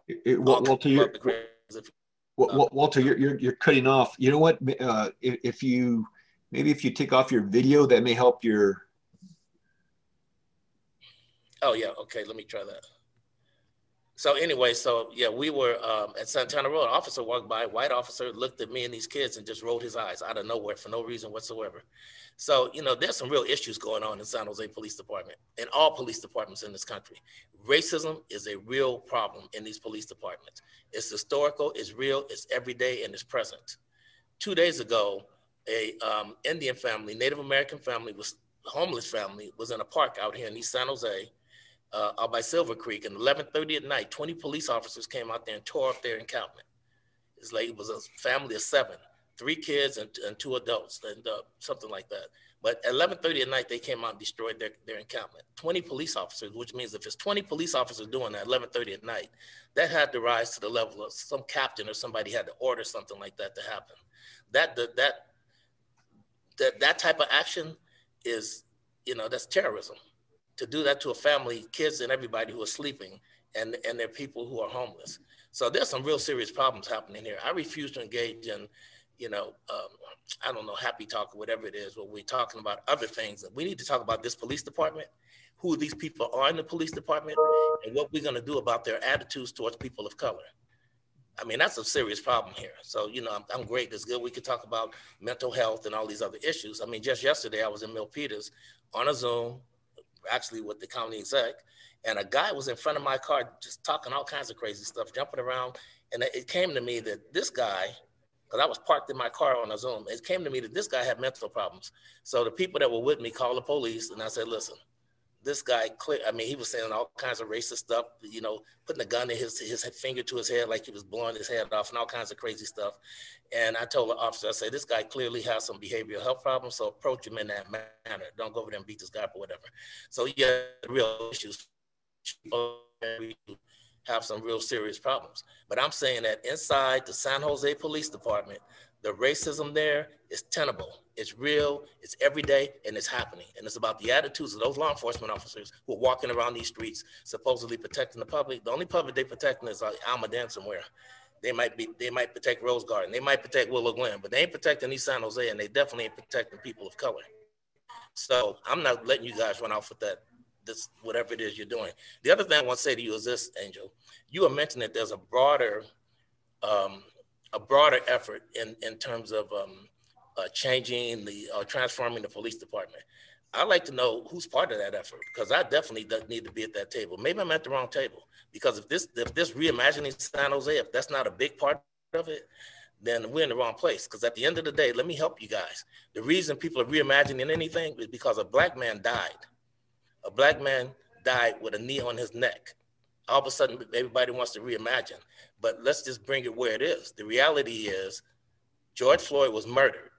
it, Walter, you're, Walter, you're, you're, you're cutting off. You know what? Uh, if, if you maybe if you take off your video, that may help your. Oh yeah. Okay. Let me try that. So anyway, so yeah, we were um, at Santana Row. Officer walked by, white officer looked at me and these kids and just rolled his eyes out of nowhere for no reason whatsoever. So you know, there's some real issues going on in San Jose Police Department and all police departments in this country. Racism is a real problem in these police departments. It's historical, it's real, it's everyday, and it's present. Two days ago, a um, Indian family, Native American family, was homeless family, was in a park out here in East San Jose uh, out by Silver Creek, and 11:30 at night, 20 police officers came out there and tore up their encampment. It's like it was a family of seven, three kids and, and two adults, and uh, something like that. But at 11:30 at night, they came out and destroyed their, their encampment. 20 police officers, which means if it's 20 police officers doing that 11:30 at night, that had to rise to the level of some captain or somebody had to order something like that to happen. That that that that, that type of action is, you know, that's terrorism to do that to a family, kids and everybody who are sleeping, and and their people who are homeless. So there's some real serious problems happening here. I refuse to engage in, you know, um, I don't know, happy talk or whatever it is, where we're talking about other things. We need to talk about this police department, who these people are in the police department, and what we're going to do about their attitudes towards people of color. I mean, that's a serious problem here. So, you know, I'm, I'm, great. It's good we could talk about mental health and all these other issues. I mean, just yesterday I was in Milpitas on a Zoom actually with the county exec, and a guy was in front of my car just talking all kinds of crazy stuff, jumping around. And it came to me that this guy, because I was parked in my car on a Zoom, it came to me that this guy had mental problems. So the people that were with me called the police, and I said, listen, this guy clear. I mean, he was saying all kinds of racist stuff. You know, putting a gun in his his finger to his head like he was blowing his head off, and all kinds of crazy stuff. And I told the officer, I said, this guy clearly has some behavioral health problems, so approach him in that manner. Don't go over there and beat this guy up or whatever. So yeah, real issues have some real serious problems. But I'm saying that inside the San Jose Police Department, the racism there is tenable. It's real, it's everyday, and it's happening. And it's about the attitudes of those law enforcement officers who are walking around these streets, supposedly protecting the public. The only public they're protecting is like Almaden somewhere. They might be, they might protect Rose Garden, they might protect Willow Glen, but they ain't protecting East San Jose, and they definitely ain't protecting people of color. So I'm not letting you guys run off with that, this whatever it is you're doing. The other thing I want to say to you is this, Angel. You were mentioning that there's a broader um, a broader effort in, in terms of um, uh, changing the uh, transforming the police department. I'd like to know who's part of that effort because I definitely need to be at that table. Maybe I'm at the wrong table because if this if this reimagining San Jose, if that's not a big part of it, then we're in the wrong place. Because at the end of the day, let me help you guys. The reason people are reimagining anything is because a black man died. A black man died with a knee on his neck. All of a sudden, everybody wants to reimagine. But let's just bring it where it is. The reality is, George Floyd was murdered.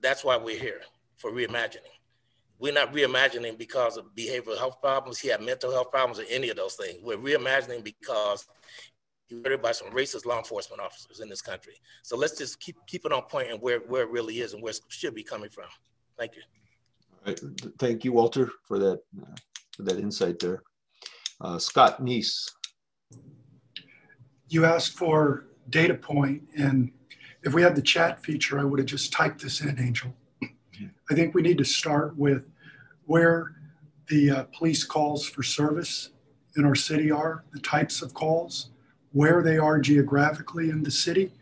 That's why we're here for reimagining. We're not reimagining because of behavioral health problems. He had mental health problems or any of those things. We're reimagining because he was murdered by some racist law enforcement officers in this country. So let's just keep keep it on point and where, where it really is and where it should be coming from. Thank you. All right. Thank you, Walter, for that uh, for that insight there. Uh, Scott Neese. You asked for data point, and if we had the chat feature, I would have just typed this in, Angel. I think we need to start with where the uh, police calls for service in our city are, the types of calls, where they are geographically in the city,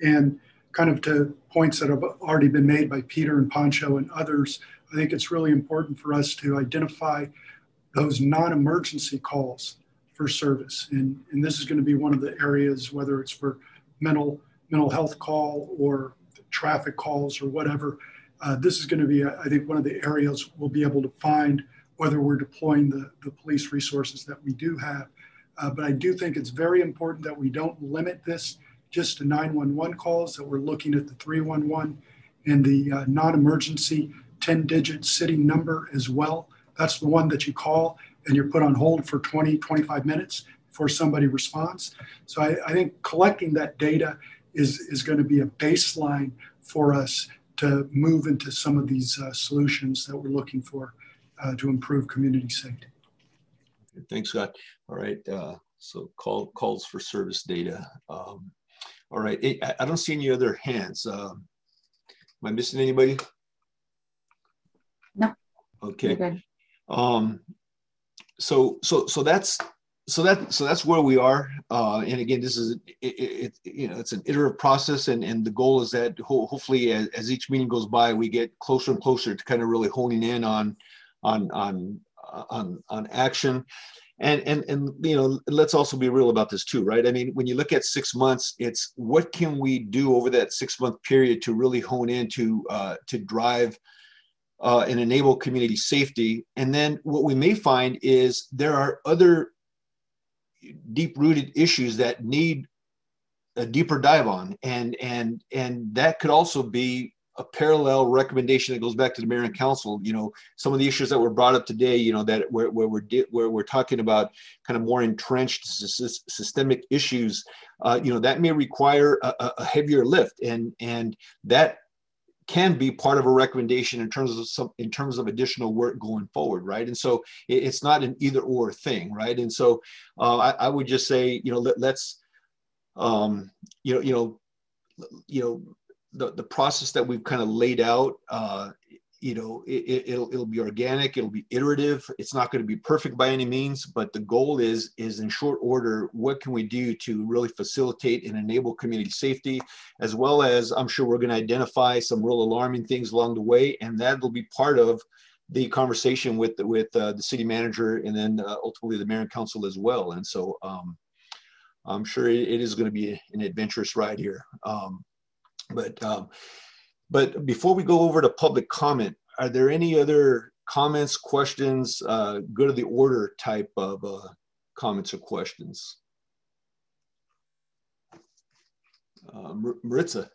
and kind of to points that have already been made by Peter and Pancho and others, I think it's really important for us to identify those non-emergency calls for service. And, and this is going to be one of the areas, whether it's for mental mental health call or traffic calls or whatever, uh, this is going to be, I think, one of the areas we'll be able to find whether we're deploying the, the police resources that we do have. Uh, but I do think it's very important that we don't limit this just to 911 calls, that we're looking at the 311 and the uh, non emergency 10 digit city number as well. That's the one that you call and you're put on hold for 20, 25 minutes before somebody responds. So I, I think collecting that data is, is going to be a baseline for us to move into some of these uh, solutions that we're looking for uh, to improve community safety. Thanks, Scott. All right. Uh, so call calls for service data. Um, all right. I, I, don't see any other hands. Um, am I missing anybody? No. Okay. Um, so so so that's so that so that's where we are. Uh, and again this is it, it, you know it's an iterative process and and the goal is that ho- hopefully as, as, each meeting goes by we get closer and closer to kind of really honing in on on on on on action. And and and you know let's also be real about this too right? I mean when you look at six months it's what can we do over that six month period to really hone in to uh, to drive uh, and enable community safety. And then what we may find is there are other deep rooted issues that need a deeper dive on. And and and that could also be a parallel recommendation that goes back to the mayor and council. You know some of the issues that were brought up today you know that where, where we're where we're talking about kind of more entrenched systemic issues uh, you know that may require a, a heavier lift. And and that can be part of a recommendation in terms of some in terms of additional work going forward right? And so it, it's not an either or thing right? And so uh, I, I, would just say you know let, us um, you know you know you know the, the process that we've kind of laid out uh, you know it, it'll it'll be organic it'll be iterative. It's not going to be perfect by any means but the goal is is in short order what can we do to really facilitate and enable community safety? As well as i'm sure we're going to identify some real alarming things along the way and that'll be part of the conversation with with uh, the city manager and then uh, ultimately the mayor and council as well. And so um, i'm sure it, it is going to be an adventurous ride here. Um, but um, but before we go over to public comment, are there any other comments, questions, uh, go to the order type of uh, comments or questions? Uh, Maritza.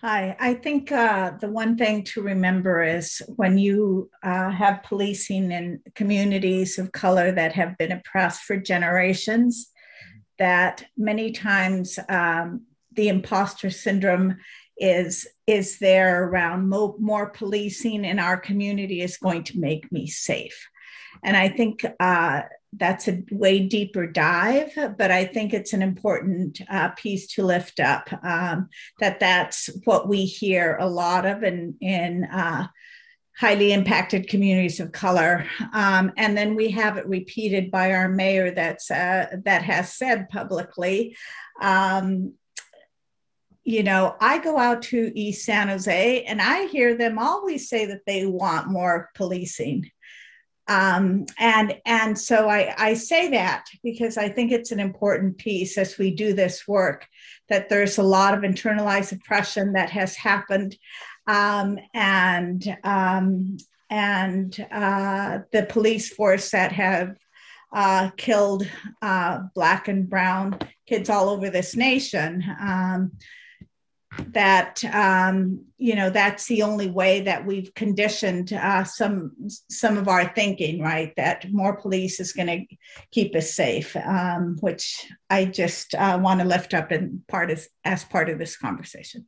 Hi, I think uh, the one thing to remember is when you uh, have policing in communities of color that have been oppressed for generations, that many times um, the imposter syndrome is is there around mo- more policing in our community is going to make me safe. And i think uh, that's a way deeper dive but i think it's an important uh, piece to lift up um, that that's what we hear a lot of in in uh, highly impacted communities of color. Um, and then we have it repeated by our mayor that's uh, that has said publicly um, you know, I go out to East San Jose and I hear them always say that they want more policing. Um, and and so I, I say that because I think it's an important piece as we do this work that there's a lot of internalized oppression that has happened um, and um, and uh, the police force that have uh, killed uh, black and brown kids all over this nation. Um, that um, you know that's the only way that we've conditioned uh, some some of our thinking, right? That more police is going to keep us safe, um, which I just uh, want to lift up in part as, as part of this conversation.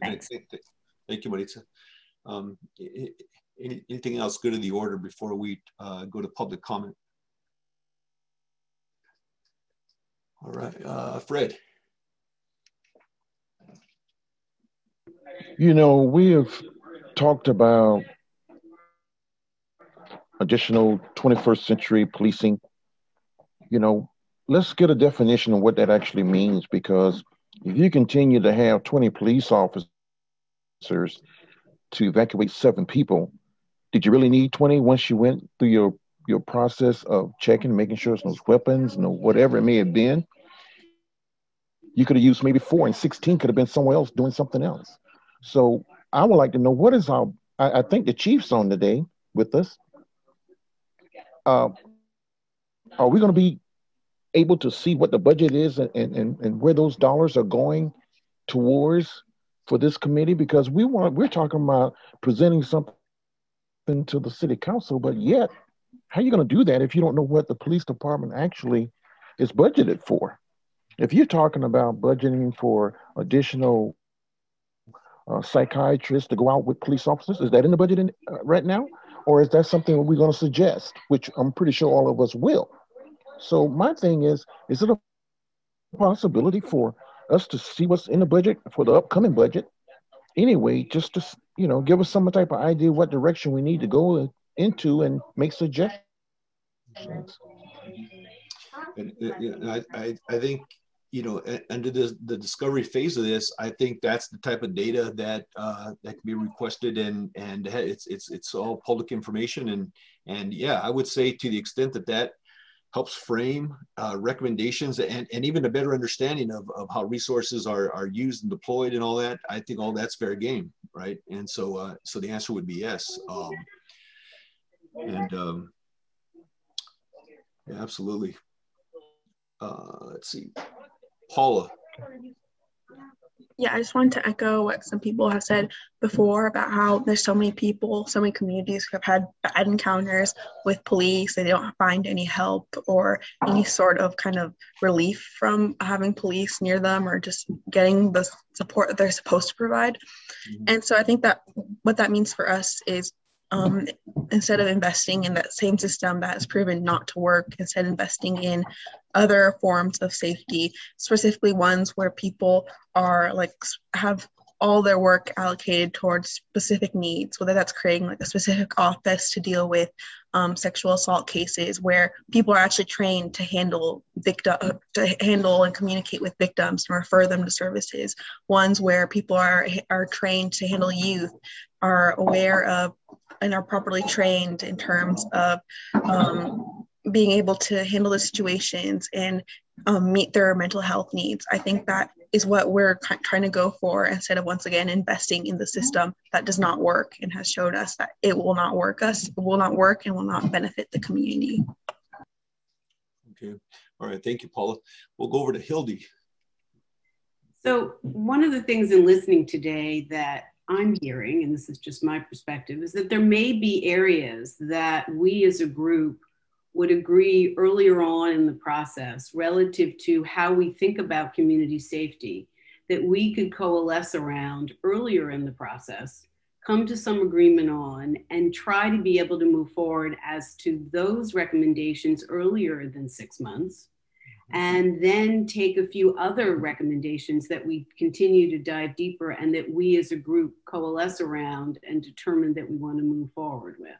Thanks. Thank, thank, thank you, Maritza. Um, anything else good in the order before we uh, go to public comment? All right, uh, Fred. You know, we have talked about additional 21st century policing. You know, let's get a definition of what that actually means because if you continue to have 20 police officers to evacuate seven people, did you really need 20 once you went through your your process of checking, making sure there's no weapons, no whatever it may have been? You could have used maybe four and 16 could have been somewhere else doing something else. So I would like to know what is our, I, I think the chief's on today with us. Uh, are we going to be able to see what the budget is and, and, and where those dollars are going towards for this committee? Because we want, we're talking about presenting something to the city council, but yet, how are you going to do that if you don't know what the police department actually is budgeted for? If you're talking about budgeting for additional uh, psychiatrists to go out with police officers? Is that in the budget in, uh, right now? Or is that something we're going to suggest, which I'm pretty sure all of us will? So my thing is, is it a possibility for us to see what's in the budget for the upcoming budget? Anyway, just to you know, give us some type of idea what direction we need to go into and make suggestions. And, and I, I, I think you know, under the, the discovery phase of this, I think that's the type of data that uh, that can be requested, and and it's it's it's all public information, and and yeah, I would say to the extent that that helps frame uh, recommendations and, and even a better understanding of, of how resources are, are used and deployed and all that, I think all that's fair game, right? And so uh, so the answer would be yes. Um, and um, yeah, absolutely. Uh, let's see. Paula. Yeah, I just wanted to echo what some people have said before about how there's so many people, so many communities who have had bad encounters with police. They don't find any help or any sort of kind of relief from having police near them or just getting the support that they're supposed to provide. Mm-hmm. And so I think that what that means for us is um, instead of investing in that same system that has proven not to work, instead investing in other forms of safety, specifically ones where people are like have all their work allocated towards specific needs, whether that's creating like a specific office to deal with um, sexual assault cases where people are actually trained to handle victim to handle and communicate with victims and refer them to services. Ones where people are are trained to handle youth, are aware of and are properly trained in terms of um, being able to handle the situations and um, meet their mental health needs. I think that is what we're trying to go for instead of once again investing in the system that does not work and has showed us that it will not work us, it will not work and will not benefit the community. Okay. All right. Thank you, Paula. We'll go over to Hildy. So one of the things in listening today that I'm hearing, and this is just my perspective, is that there may be areas that we as a group would agree earlier on in the process relative to how we think about community safety that we could coalesce around earlier in the process, come to some agreement on, and try to be able to move forward as to those recommendations earlier than six months and then take a few other recommendations that we continue to dive deeper and that we as a group coalesce around and determine that we want to move forward with.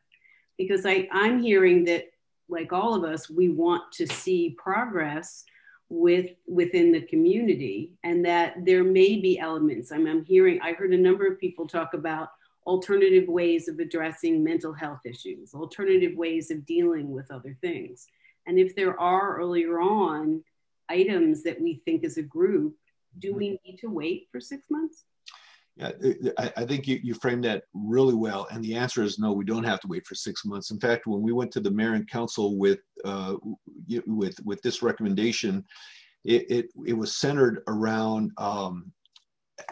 Because I, I'm hearing that, like all of us, we want to see progress with within the community and that there may be elements. I'm, I'm hearing i heard a number of people talk about alternative ways of addressing mental health issues alternative ways of dealing with other things. And if there are earlier on items that we think as a group do we mm-hmm. need to wait for six months I, I think you, you framed that really well. And the answer is no, we don't have to wait for six months. In fact, when we went to the mayor and council with, uh, with, with this recommendation, it, it, it was centered around, um,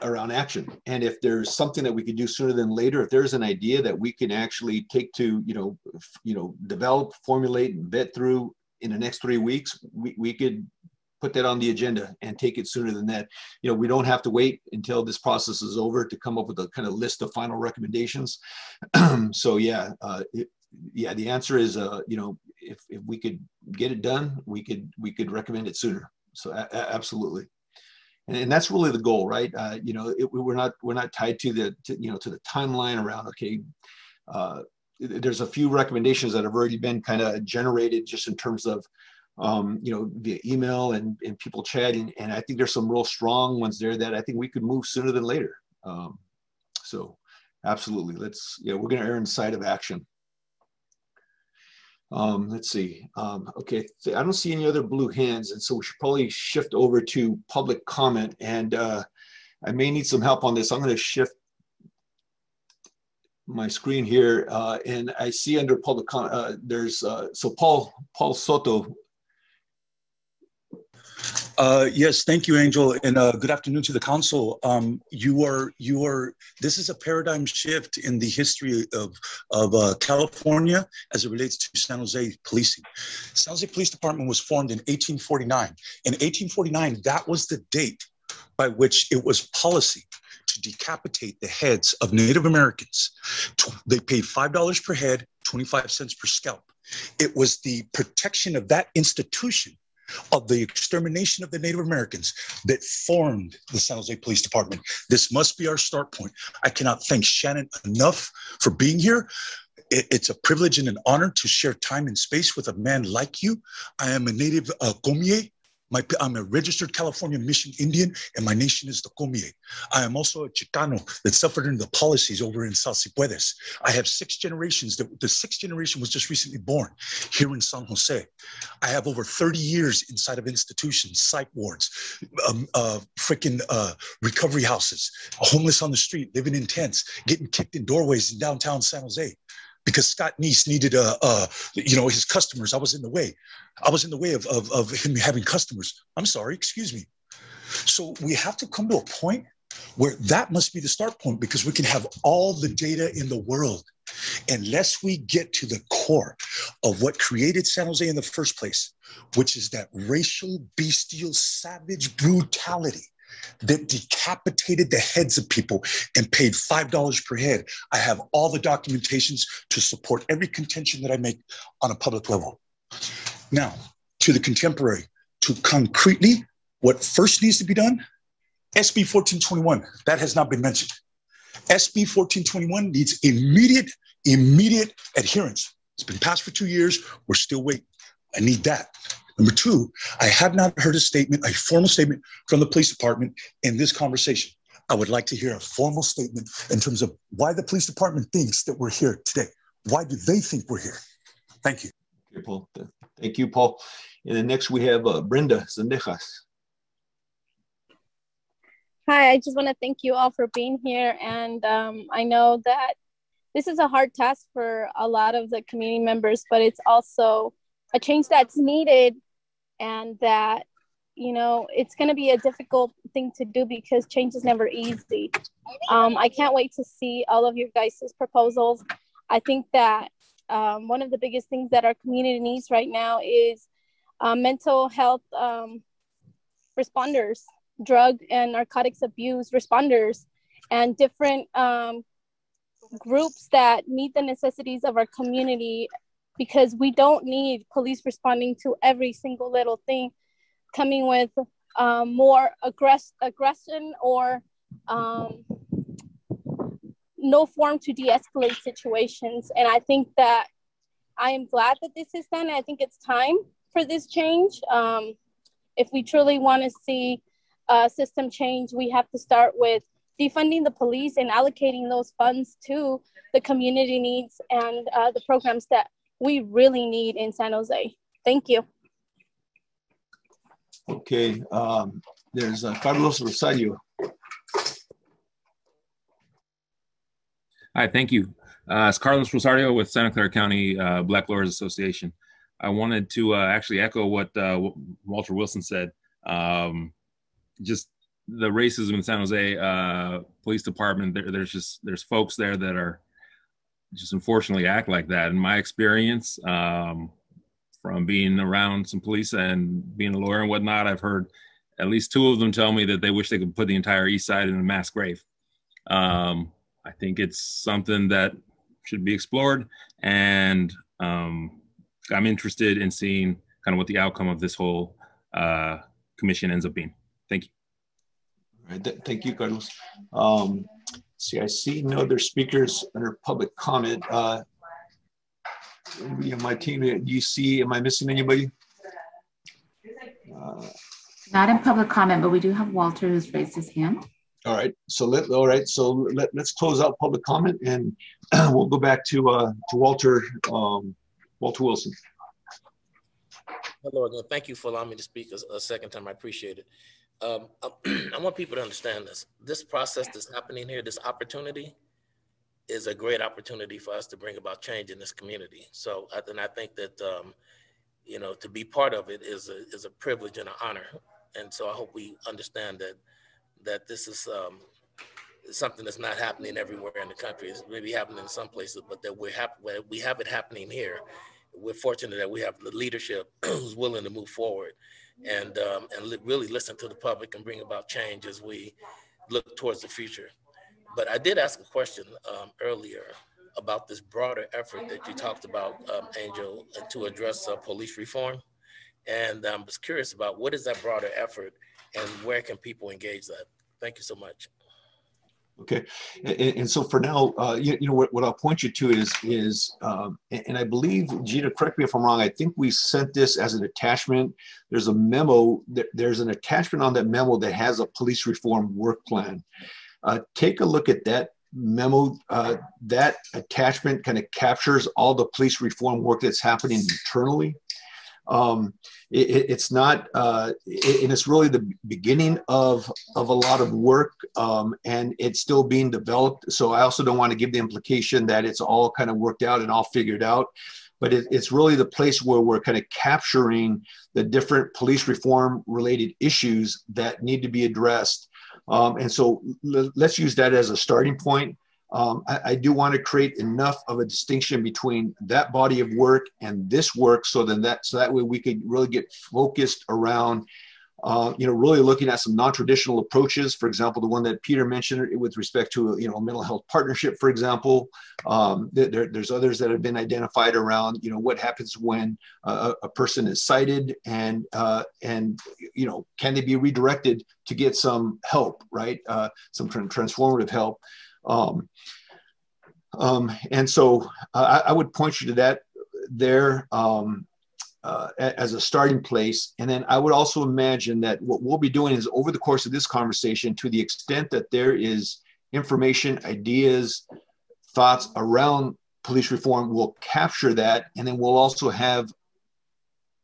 around action. And if there's something that we could do sooner than later, if there's an idea that we can actually take to, you know, you know, develop, formulate, and vet through in the next three weeks, we, we could put that on the agenda and take it sooner than that. You know, we don't have to wait until this process is over to come up with a kind of list of final recommendations. so yeah, uh, it, yeah, the answer is, uh, you know, if, if we could get it done, we could we could recommend it sooner. So a- a- absolutely. And, that's really the goal, right? Uh, you know, it, we're not we're not tied to the to, you know to the timeline around. Okay, uh, there's a few recommendations that have already been kind of generated just in terms of um, you know, via email and, and people chatting. And I think there's some real strong ones there that I think we could move sooner than later. Um, so absolutely, let's, yeah, we're gonna err in side of action. Um, let's see. Um, okay, I don't see any other blue hands, and so we should probably shift over to public comment. And uh, I may need some help on this. I'm going to shift my screen here, uh, and I see under public comment uh, there's uh, so Paul Paul Soto uh, yes, thank you, Angel, and uh, good afternoon to the council. Um, you are you are. This is a paradigm shift in the history of of uh, California as it relates to San Jose policing. San Jose Police Department was formed in 1849. In 1849, that was the date by which it was policy to decapitate the heads of Native Americans. They paid five dollars per head, 25 cents per scalp. It was the protection of that institution of the extermination of the Native Americans that formed the San Jose Police Department. This must be our start point. I cannot thank Shannon enough for being here. It's a privilege and an honor to share time and space with a man like you. I am a native uh, Gomier my, I'm a registered California Mission Indian, and my nation is the Comie. I am also a Chicano that suffered in the policies over in Salsipuedes. I have six generations. That, the sixth generation was just recently born here in San Jose. I have over 30 years inside of institutions, psych wards, um, uh, freaking uh, recovery houses, homeless on the street, living in tents, getting kicked in doorways in downtown San Jose because Scott Knies needed a, a, you know, his customers. I was in the way. I was in the way of, of, of him having customers. I'm sorry, excuse me. So we have to come to a point where that must be the start point because we can have all the data in the world. Unless we get to the core of what created San Jose in the first place, which is that racial, bestial, savage brutality that decapitated the heads of people and paid $5 per head. I have all the documentations to support every contention that I make on a public level. Now, to the contemporary, to concretely, what first needs to be done? SB 1421, that has not been mentioned. SB 1421 needs immediate, immediate adherence. It's been passed for two years. We're still waiting. I need that. Number two, I have not heard a statement, a formal statement from the police department in this conversation. I would like to hear a formal statement in terms of why the police department thinks that we're here today. Why do they think we're here? Thank you. Okay, Paul. Thank you, Paul. And then next we have uh, Brenda Zendejas. Hi, I just want to thank you all for being here. And um, I know that this is a hard task for a lot of the community members, but it's also a change that's needed and that you know it's going to be a difficult thing to do because change is never easy. Um, i can't wait to see all of your guys' proposals. I think that um, one of the biggest things that our community needs right now is uh, mental health um, responders drug and narcotics abuse responders and different um, groups that meet the necessities of our community because we don't need police responding to every single little thing coming with um, more aggress- aggression or um, no form to de-escalate situations. And i think that i am glad that this is done. I think it's time for this change. Um, If we truly want to see uh, system change, we have to start with defunding the police and allocating those funds to the community needs and uh, the programs that we really need in San Jose. Thank you. Okay, um, there's uh, Carlos Rosario. Hi, thank you. Uh, it's Carlos Rosario with Santa Clara County uh, Black Lawyers Association. I wanted to uh, actually echo what uh, Walter Wilson said. Um, just the racism in San Jose uh, Police Department. There, there's just there's folks there that are just unfortunately act like that. In my experience, um, from being around some police and being a lawyer and whatnot, I've heard at least two of them tell me that they wish they could put the entire East Side in a mass grave. Um, I think it's something that should be explored, and um, I'm interested in seeing kind of what the outcome of this whole uh, commission ends up being. Thank you. Thank you, Carlos. Um, see, I see no other speakers under public comment. Uh, my team, do you see, am I missing anybody? Uh, Not in public comment, but we do have Walter who's raised his hand. All right, so let all right, so let, let's close out public comment and we'll go back to uh, to Walter um, Walter Wilson. Hello again. Thank you for allowing me to speak a, a second time. I appreciate it. Um, I want people to understand this. This process that's happening here, this opportunity, is a great opportunity for us to bring about change in this community. So, and I think that um, you know to be part of it is a is a privilege and an honor. And so I hope we understand that that this is um, something that's not happening everywhere in the country. It's maybe happening in some places, but that we're happy we have it happening here. We're fortunate that we have the leadership who's willing to move forward and um, and li- really listen to the public and bring about change as we look towards the future. But I did ask a question um, earlier about this broader effort that you talked about, um, Angel, to address uh, police reform. And I was curious about what is that broader effort and where can people engage that? Thank you so much. Okay, and, and so for now, uh, you, you, know what, what I'll point you to is is, um, and I believe Gina, correct me if I'm wrong. I think we sent this as an attachment. There's a memo. There's an attachment on that memo that has a police reform work plan. Uh, take a look at that memo. Uh, that attachment kind of captures all the police reform work that's happening internally. Um, it, it's not, uh, it, and it's really the beginning of of a lot of work, um, and it's still being developed. So I also don't want to give the implication that it's all kind of worked out and all figured out. But it, it's really the place where we're kind of capturing the different police reform related issues that need to be addressed. Um, and so let's use that as a starting point um, I, I, do want to create enough of a distinction between that body of work and this work so then that so that way we could really get focused around uh, you know really looking at some non-traditional approaches. For example the one that peter mentioned with respect to you know mental health partnership for example. Um, there, there's others that have been identified around you know what happens when a, a person is cited and uh, and you know can they be redirected to get some help right? Uh, some transformative help um, um, and so uh, I, I, would point you to that there um, uh, as a starting place. And then I would also imagine that what we'll be doing is over the course of this conversation, to the extent that there is information, ideas, thoughts around police reform, we'll capture that. And then we'll also have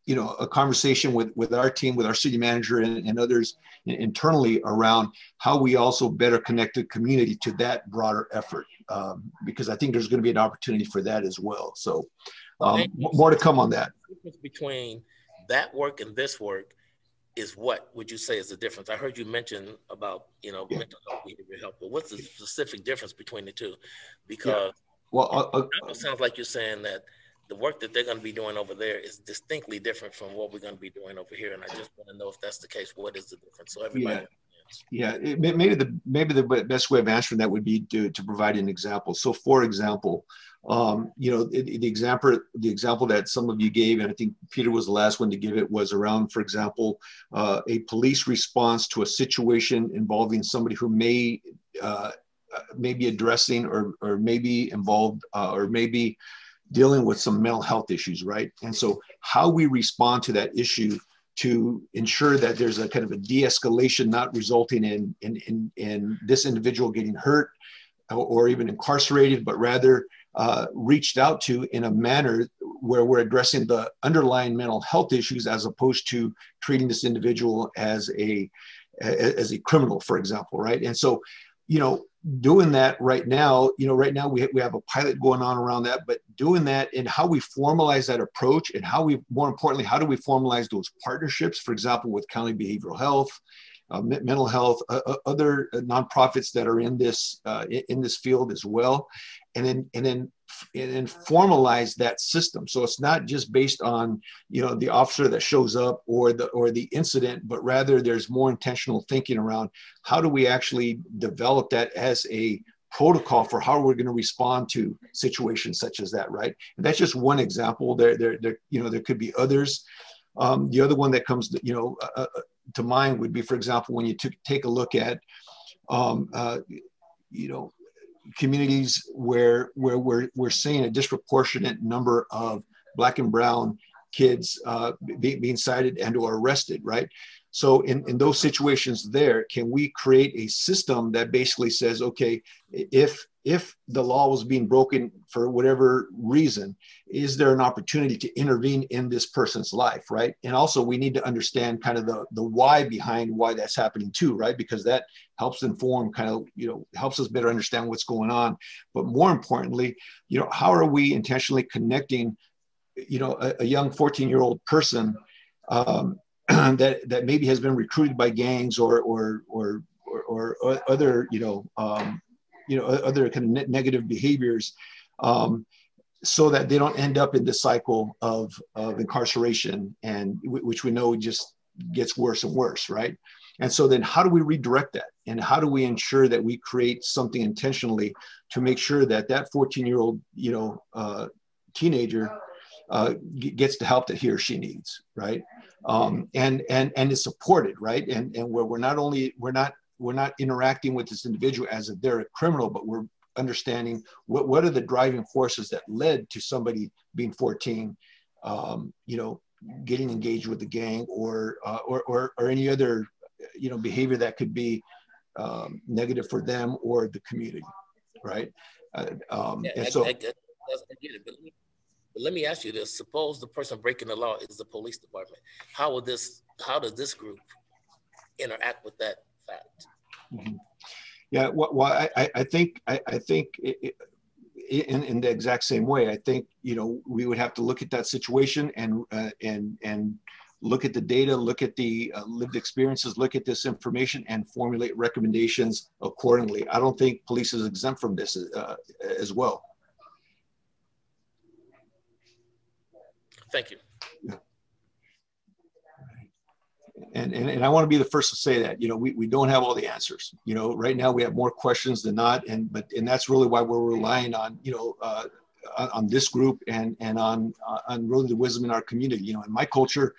you know a conversation with with our team with our city manager and, and others internally around how we also better connect the community to that broader effort. Um, because i think there's going to be an opportunity for that as well. So um, more to come on that. Between that work and this work is what would you say is the difference? I heard you mention about you know yeah. mental health behavior health but what's the specific difference between the two? Because yeah. well uh, uh, it sounds like you're saying that the work that they're going to be doing over there is distinctly different from what we're going to be doing over here. And I just want to know if that's the case. What is the difference? So everybody. Yeah. Yeah, it, maybe the maybe the best way of answering that would be to, to provide an example. So, for example, um, you know, the, the, example the example that some of you gave, and I think Peter was the last one to give it, was around, for example, uh, a police response to a situation involving somebody who may uh, may be addressing or or maybe involved uh, or maybe dealing with some mental health issues, right? And so, how we respond to that issue to ensure that there's a kind of a de-escalation, not resulting in in in, in this individual getting hurt or even incarcerated, but rather uh, reached out to in a manner where we're addressing the underlying mental health issues as opposed to treating this individual as a as a criminal, for example, right? And so, you know, doing that right now, you know, right now we, we have a pilot going on around that, but doing that and how we formalize that approach and how we, more importantly, how do we formalize those partnerships, for example, with county behavioral health, uh, mental health, uh, uh other nonprofits that are in this uh, in this field as well, and then and then and formalize that system. So it's not just based on you know the officer that shows up or the or the incident, but rather there's more intentional thinking around how do we actually develop that as a protocol for how we're going to respond to situations such as that, right? And that's just one example. There, there, there you know, there could be others. Um, the other one that comes, you know, uh, uh, to mind would be, for example, when you t- take a look at, um, uh, you know, communities where where we're, we're seeing a disproportionate number of black and brown kids uh, be, being cited and or arrested, right? So in, in those situations there, can we create a system that basically says, okay, if if the law was being broken for whatever reason, is there an opportunity to intervene in this person's life, right? And also we need to understand kind of the, the why behind why that's happening too, right? Because that helps inform kind of, you know, helps us better understand what's going on. But more importantly, you know, how are we intentionally connecting, you know, a, a young 14 year old person um, that, that maybe has been recruited by gangs or, or, or, or, or other, you know, um, you know other kind of negative behaviors um, so that they don't end up in this cycle of, of incarceration and which we know just gets worse and worse right? And so then how do we redirect that? And how do we ensure that we create something intentionally to make sure that that 14 year old you know uh, teenager uh, gets the help that he or she needs right? Um, and and and is supported right? And and where we're not only we're not we're not interacting with this individual as if they're a criminal, but we're understanding what, what are the driving forces that led to somebody being 14, um, you know, getting engaged with the gang or, uh, or, or, or, any other, you know, behavior that could be um, negative for them or the community, right? Uh, um, yeah, and I, so, I, I, get it, but let, me, but let me ask you this: Suppose the person breaking the law is the police department. How would this? How does this group interact with that fact. Mm-hmm. Yeah, well, well I, I think I, I think it, it, in, in the exact same way. I think you know we would have to look at that situation and uh, and and look at the data, look at the uh, lived experiences, look at this information, and formulate recommendations accordingly. I don't think police is exempt from this uh, as well. Thank you. Yeah and, and, and I want to be the first to say that, you know, we, we don't have all the answers, you know, right now we have more questions than not. And, but, and that's really why we're relying on, you know, uh, on, this group and, and on, uh, on really the wisdom in our community, you know, in my culture,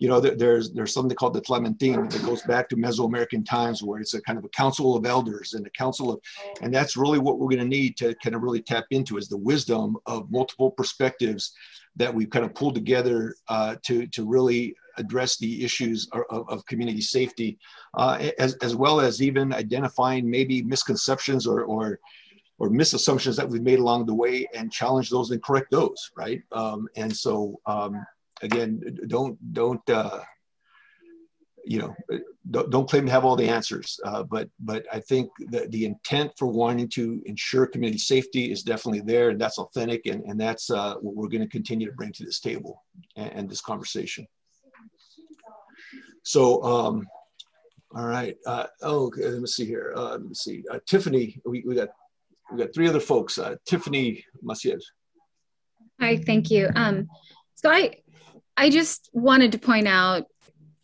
you know, there, there's, there's something called the Tlamantin that goes back to Mesoamerican times where it's a kind of a council of elders and a council of, and that's really what we're going to need to kind of really tap into is the wisdom of multiple perspectives that we've kind of pulled together uh, to, to really address the issues of, of community safety, uh, as, as well as even identifying maybe misconceptions or, or, or misassumptions that we've made along the way and challenge those and correct those, right? Um, and so, um, again, don't, don't, uh, you know, don't, don't, claim to have all the answers, uh, but but I think the, the intent for wanting to ensure community safety is definitely there, and that's authentic, and, and that's uh, what we're going to continue to bring to this table and, and this conversation. So, um, all right. Uh, oh, okay, let me see here. Uh, let me see. Uh, Tiffany, we, we got we got three other folks. Uh, Tiffany Maciez. Hi, thank you. Um, so I I just wanted to point out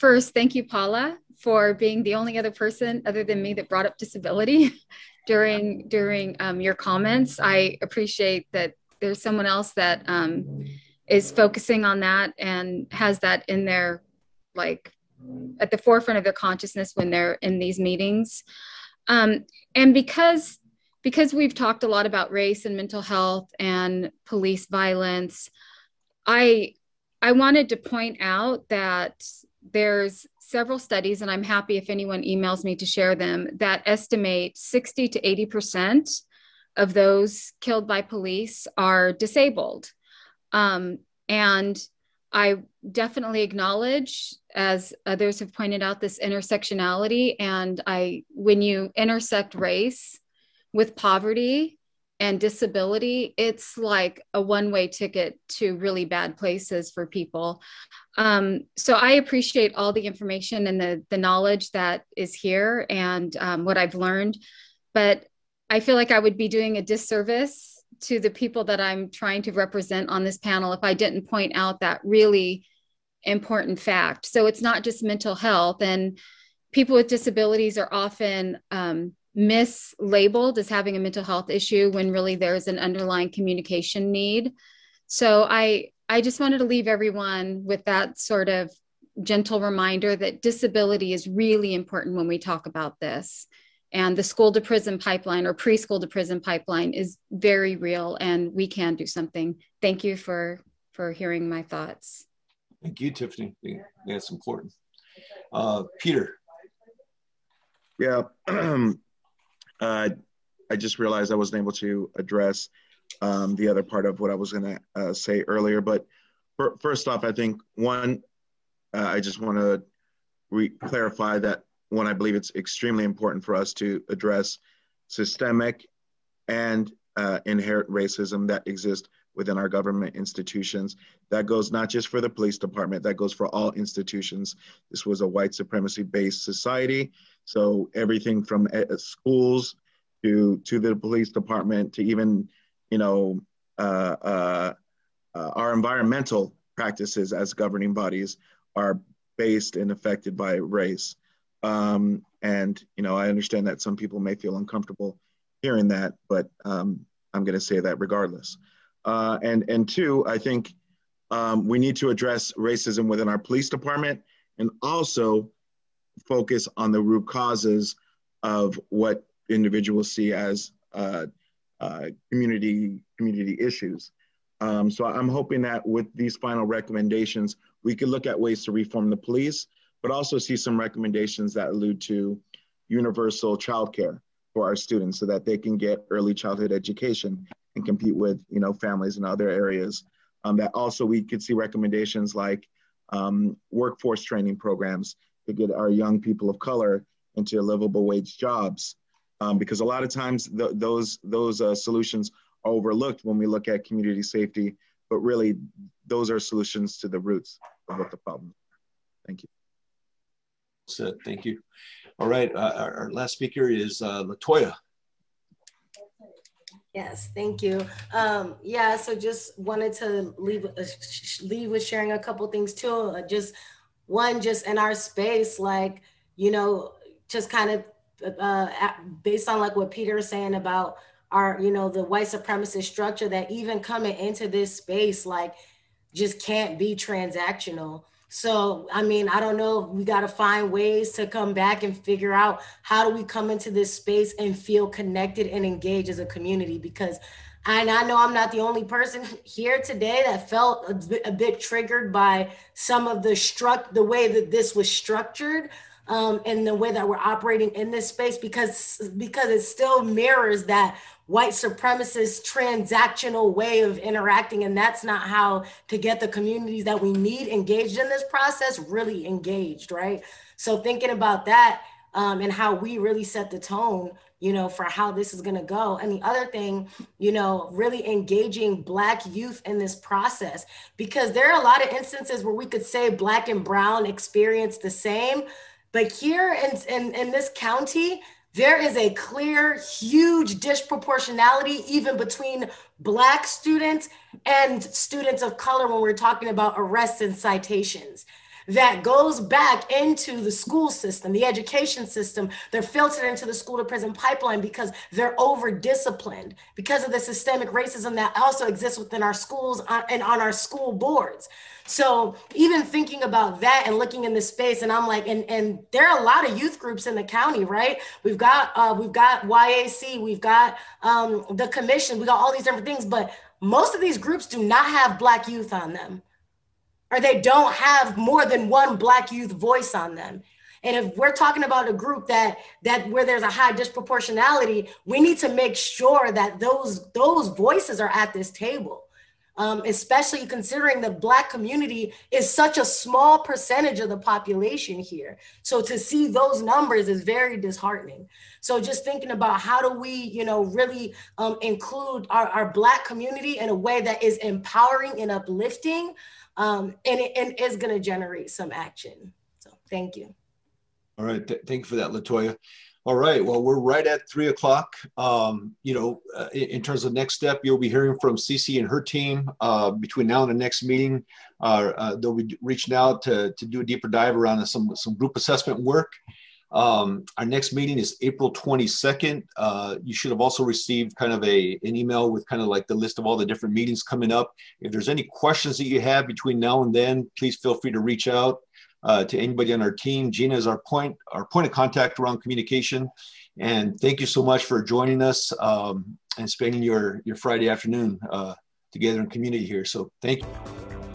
first, thank you, Paula, for being the only other person other than me that brought up disability during during um, your comments. I appreciate that there's someone else that um, is focusing on that and has that in their like at the forefront of their consciousness when they're in these meetings. Um, and because because we've talked a lot about race and mental health and police violence, I I wanted to point out that there's several studies, and I'm happy if anyone emails me to share them, that estimate 60 to 80% of those killed by police are disabled. Um, and I definitely acknowledge, as others have pointed out, this intersectionality. And I, when you intersect race with poverty and disability, it's like a one way ticket to really bad places for people. Um, so I appreciate all the information and the, the knowledge that is here and um, what I've learned. But I feel like I would be doing a disservice to the people that I'm trying to represent on this panel if I didn't point out that really important fact. So it's not just mental health, and people with disabilities are often um, mislabeled as having a mental health issue when really there's an underlying communication need. So I I just wanted to leave everyone with that sort of gentle reminder that disability is really important when we talk about this and the school to prison pipeline or preschool to prison pipeline is very real and we can do something. Thank you for for hearing my thoughts. Thank you tiffany. That's important. Uh, peter. Yeah. Uh, i just realized i wasn't able to address um, the other part of what i was going to uh, say earlier but for, first off i think one uh, i just want to re- clarify that one, I believe it's extremely important for us to address systemic and uh, inherent racism that exists within our government institutions. That goes not just for the police department, that goes for all institutions. This was a white supremacy based society. So everything from uh, schools to, to the police department to even, you know, uh, uh, uh our environmental practices as governing bodies are based and affected by race. Um, and you know, I understand that some people may feel uncomfortable hearing that, but um, I'm going to say that regardless. Uh, and and two, I think um, we need to address racism within our police department and also focus on the root causes of what individuals see as uh, uh, community community issues. Um, so I'm hoping that with these final recommendations, we can look at ways to reform the police, but also see some recommendations that allude to universal childcare for our students so that they can get early childhood education and compete with you know families in other areas. Um, that also we could see recommendations like um, workforce training programs to get our young people of color into livable wage jobs. Um, because a lot of times th- those those uh, solutions are overlooked when we look at community safety but really those are solutions to the roots of what the problem thank you said. Thank you. All right, uh, our, our, last speaker is uh, Latoya. Yes, thank you. Um, yeah, so just wanted to leave uh, leave with sharing a couple things too. Uh, just one, just in our space, like you know, just kind of uh, based on like what Peter is saying about our, you know, the white supremacist structure that even coming into this space, like, just can't be transactional so, I mean, I don't know. We got to find ways to come back and figure out how do we come into this space and feel connected and engaged as a community because and I know I'm not the only person here today that felt a bit, a bit triggered by some of the struct the way that this was structured um, and the way that we're operating in this space because because it still mirrors that white supremacist transactional way of interacting. And that's not how to get the communities that we need engaged in this process really engaged right? So thinking about that um, and how we really set the tone you know for how this is going to go. And the other thing you know really engaging black youth in this process because there are a lot of instances where we could say black and brown experience the same but here in, in, in this county there is a clear, huge disproportionality even between Black students and students of color when we're talking about arrests and citations that goes back into the school system, the education system. They're filtered into the school to prison pipeline because they're over disciplined because of the systemic racism that also exists within our schools uh, and on our school boards. So even thinking about that and looking in this space, and I'm like, and and there are a lot of youth groups in the county, right? We've got uh, we've got YAC, we've got um, the commission, we got all these different things, but most of these groups do not have black youth on them or they don't have more than one black youth voice on them. And if we're talking about a group that that where there's a high disproportionality, we need to make sure that those those voices are at this table. Um, especially considering the black community is such a small percentage of the population here. So to see those numbers is very disheartening. So just thinking about how do we, you know, really um, include our, our black community in a way that is empowering and uplifting um, and, it, and is going to generate some action. So thank you. All right, Th thank you for that, Latoya. All right, well, we're right at three o'clock. Um, you know, uh, in, in, terms of next step, you'll be hearing from Cece and her team uh, between now and the next meeting. Uh, uh, they'll be reaching out to, to do a deeper dive around some, some group assessment work. Um, our next meeting is April 22nd. Uh, you should have also received kind of a, an email with kind of like the list of all the different meetings coming up. If there's any questions that you have between now and then, please feel free to reach out uh, to anybody on our team. Gina is our point, our point of contact around communication. And thank you so much for joining us um, and spending your, your Friday afternoon uh, together in community here. So thank you.